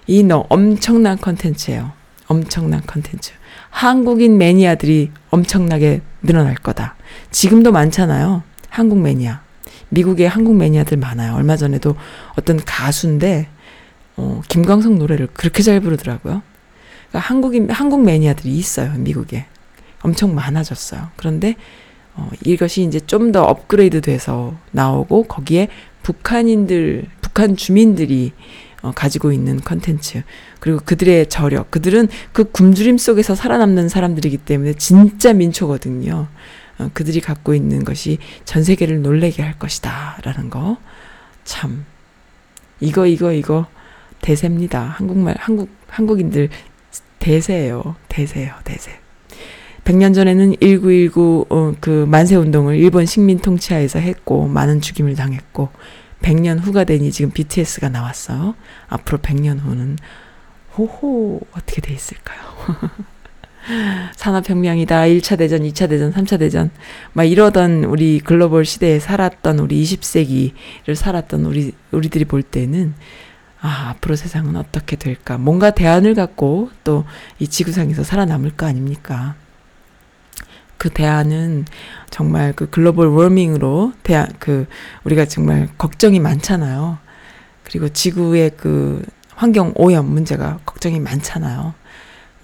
이 너 엄청난 컨텐츠예요. 엄청난 컨텐츠. 한국인 매니아들이 엄청나게 늘어날 거다. 지금도 많잖아요. 한국 매니아. 미국에 한국 매니아들 많아요. 얼마 전에도 어떤 가수인데 어, 김광석 노래를 그렇게 잘 부르더라고요. 그러니까 한국인 한국 매니아들이 있어요. 미국에 엄청 많아졌어요. 그런데 어, 이것이 이제 좀 더 업그레이드 돼서 나오고 거기에 북한인들 북한 주민들이 어, 가지고 있는 컨텐츠 그리고 그들의 저력 그들은 그 굶주림 속에서 살아남는 사람들이기 때문에 진짜 민초거든요. 어, 그들이 갖고 있는 것이 전 세계를 놀래게 할 것이다 라는 거 참 이거 이거 이거 대세입니다. 한국말 한국 한국인들 대세예요. 대세예요. 대세. 100년 전에는 1919, 어, 그 만세 운동을 일본 식민 통치하에서 했고, 많은 죽임을 당했고, 100년 후가 되니 지금 BTS가 나왔어요. 앞으로 100년 후는, 호호, 어떻게 돼 있을까요? 산업혁명이다. 1차 대전, 2차 대전, 3차 대전. 막 이러던 우리 글로벌 시대에 살았던 우리 20세기를 살았던 우리, 우리들이 볼 때는, 아, 앞으로 세상은 어떻게 될까? 뭔가 대안을 갖고 또 이 지구상에서 살아남을 거 아닙니까? 그 대안은 정말 그 글로벌 워밍으로 대안, 그, 우리가 정말 걱정이 많잖아요. 그리고 지구의 그 환경 오염 문제가 걱정이 많잖아요.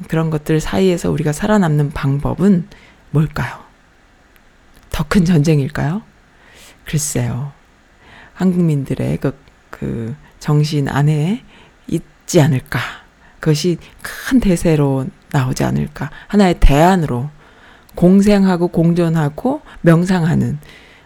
그런 것들 사이에서 우리가 살아남는 방법은 뭘까요? 더 큰 전쟁일까요? 글쎄요. 한국민들의 그, 그 정신 안에 있지 않을까. 그것이 큰 대세로 나오지 않을까. 하나의 대안으로 공생하고 공존하고 명상하는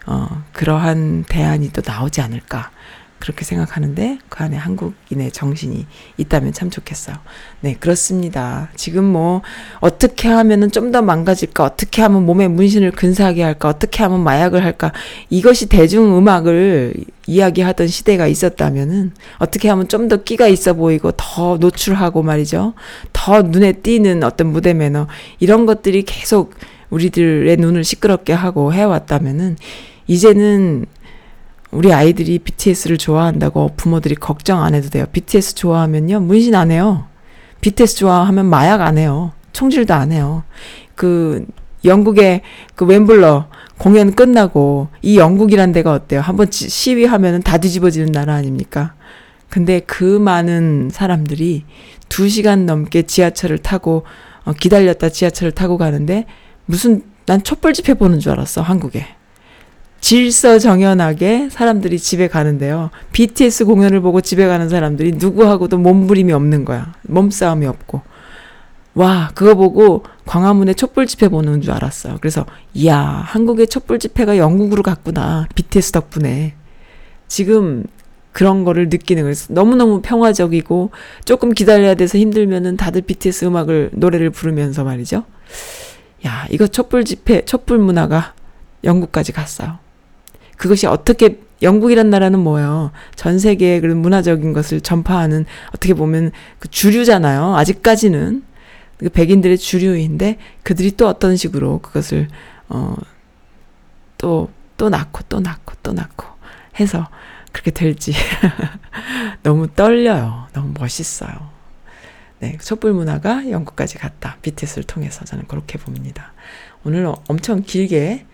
어, 그러한 대안이 또 나오지 않을까. 그렇게 생각하는데 그 안에 한국인의 정신이 있다면 참 좋겠어요. 네, 그렇습니다. 지금 뭐 어떻게 하면은 좀 더 망가질까? 어떻게 하면 몸에 문신을 근사하게 할까? 어떻게 하면 마약을 할까? 이것이 대중 음악을 이야기하던 시대가 있었다면은 어떻게 하면 좀 더 끼가 있어 보이고 더 노출하고 말이죠. 더 눈에 띄는 어떤 무대 매너 이런 것들이 계속 우리들의 눈을 시끄럽게 하고 해왔다면은 이제는 우리 아이들이 BTS를 좋아한다고 부모들이 걱정 안 해도 돼요. BTS 좋아하면요. 문신 안 해요. BTS 좋아하면 마약 안 해요. 총질도 안 해요. 그 영국의 그 웸블러 공연 끝나고 이 영국이란 데가 어때요? 한번 지- 시위하면은 다 뒤집어지는 나라 아닙니까? 근데 그 많은 사람들이 두 시간 넘게 지하철을 타고 어, 기다렸다 지하철을 타고 가는데 무슨 난 촛불 집회 보는 줄 알았어 한국에. 질서정연하게 사람들이 집에 가는데요. BTS 공연을 보고 집에 가는 사람들이 누구하고도 몸부림이 없는 거야. 몸싸움이 없고. 와, 그거 보고 광화문에 촛불 집회 보는 줄 알았어요. 그래서, 이야, 한국의 촛불 집회가 영국으로 갔구나. BTS 덕분에. 지금 그런 거를 느끼는 거예요. 너무너무 평화적이고, 조금 기다려야 돼서 힘들면은 다들 BTS 음악을, 노래를 부르면서 말이죠. 야, 이거 촛불 집회, 촛불 문화가 영국까지 갔어요. 그것이 어떻게 영국이란 나라는 뭐예요? 전 세계의 그런 문화적인 것을 전파하는 어떻게 보면 그 주류잖아요. 아직까지는 그 백인들의 주류인데 그들이 또 어떤 식으로 그것을 어또또 또 낳고 또 낳고 또 낳고 해서 그렇게 될지 너무 떨려요. 너무 멋있어요. 네, 촛불 문화가 영국까지 갔다. BTS를 통해서 저는 그렇게 봅니다. 오늘 엄청 길게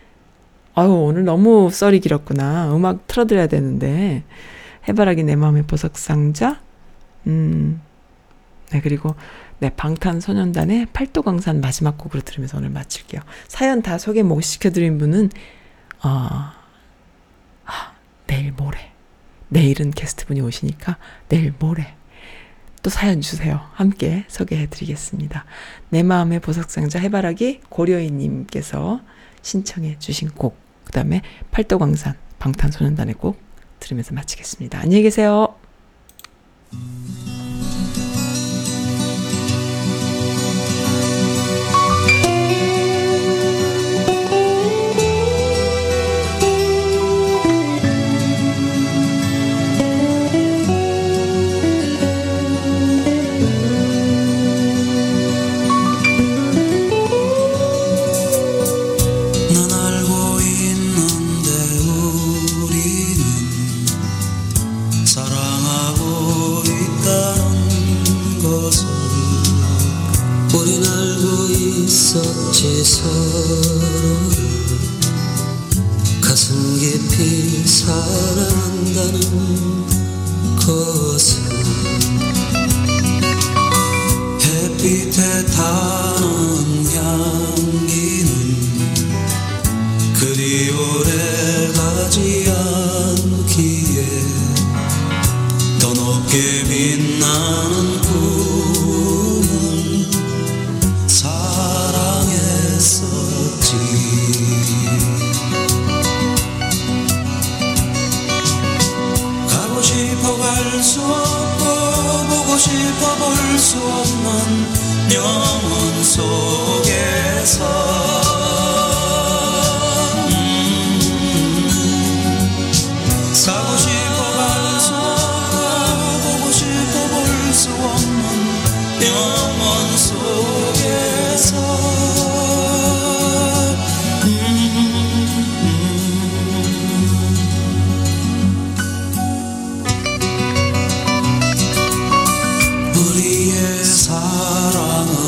아유, 오늘 너무 썰이 길었구나. 음악 틀어드려야 되는데. 해바라기 내 마음의 보석상자. 음. 네, 그리고 네, 방탄소년단의 팔도강산 마지막 곡으로 들으면서 오늘 마칠게요. 사연 다 소개 못 시켜드린 분은, 어, 하, 내일 모레. 내일은 게스트분이 오시니까 내일 모레. 또 사연 주세요. 함께 소개해 드리겠습니다. 내 마음의 보석상자 해바라기 고려인님께서 신청해 주신 곡 그다음에 팔도광산 방탄소년단의 곡 들으면서 마치겠습니다. 안녕히 계세요. 우리의 사랑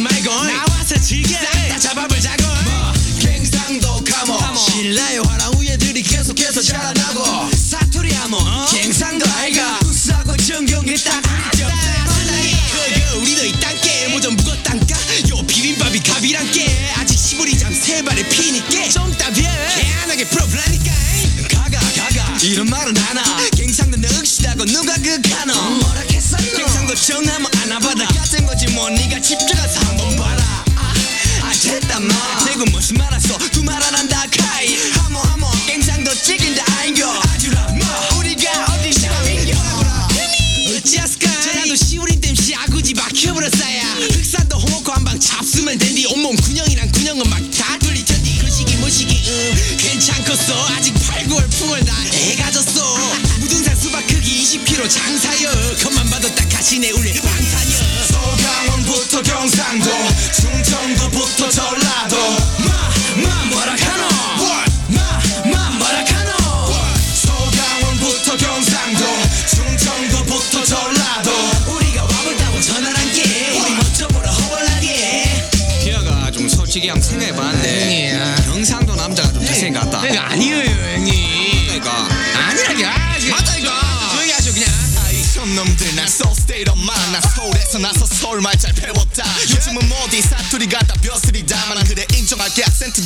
she might go.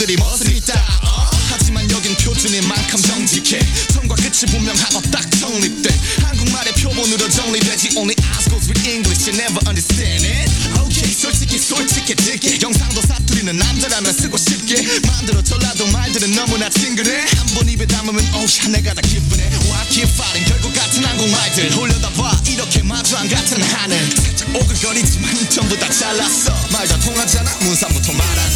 사람들이 멋습니다 어? 하지만 여긴 표준인 만큼 정직해. 처음과 끝이 분명하고 딱 정립돼. 한국말의 표본으로 정리되지. Only ask goes with English You never understand it. Okay 솔직히 솔직해지게. 영상도 사투리는 남자라면 쓰고 싶게. 만들어 졸라도 말들은 너무나 친근해. 한 번 입에 담으면 oh, 오야 내가 다 기쁘네. Why keep fighting 결국 같은 한국말들. 홀려다봐. 이렇게 마주 안 같은 하늘 살짝 오글거리지만 전부 다 잘랐어. 말 다 통하잖아. 문상부터 말하는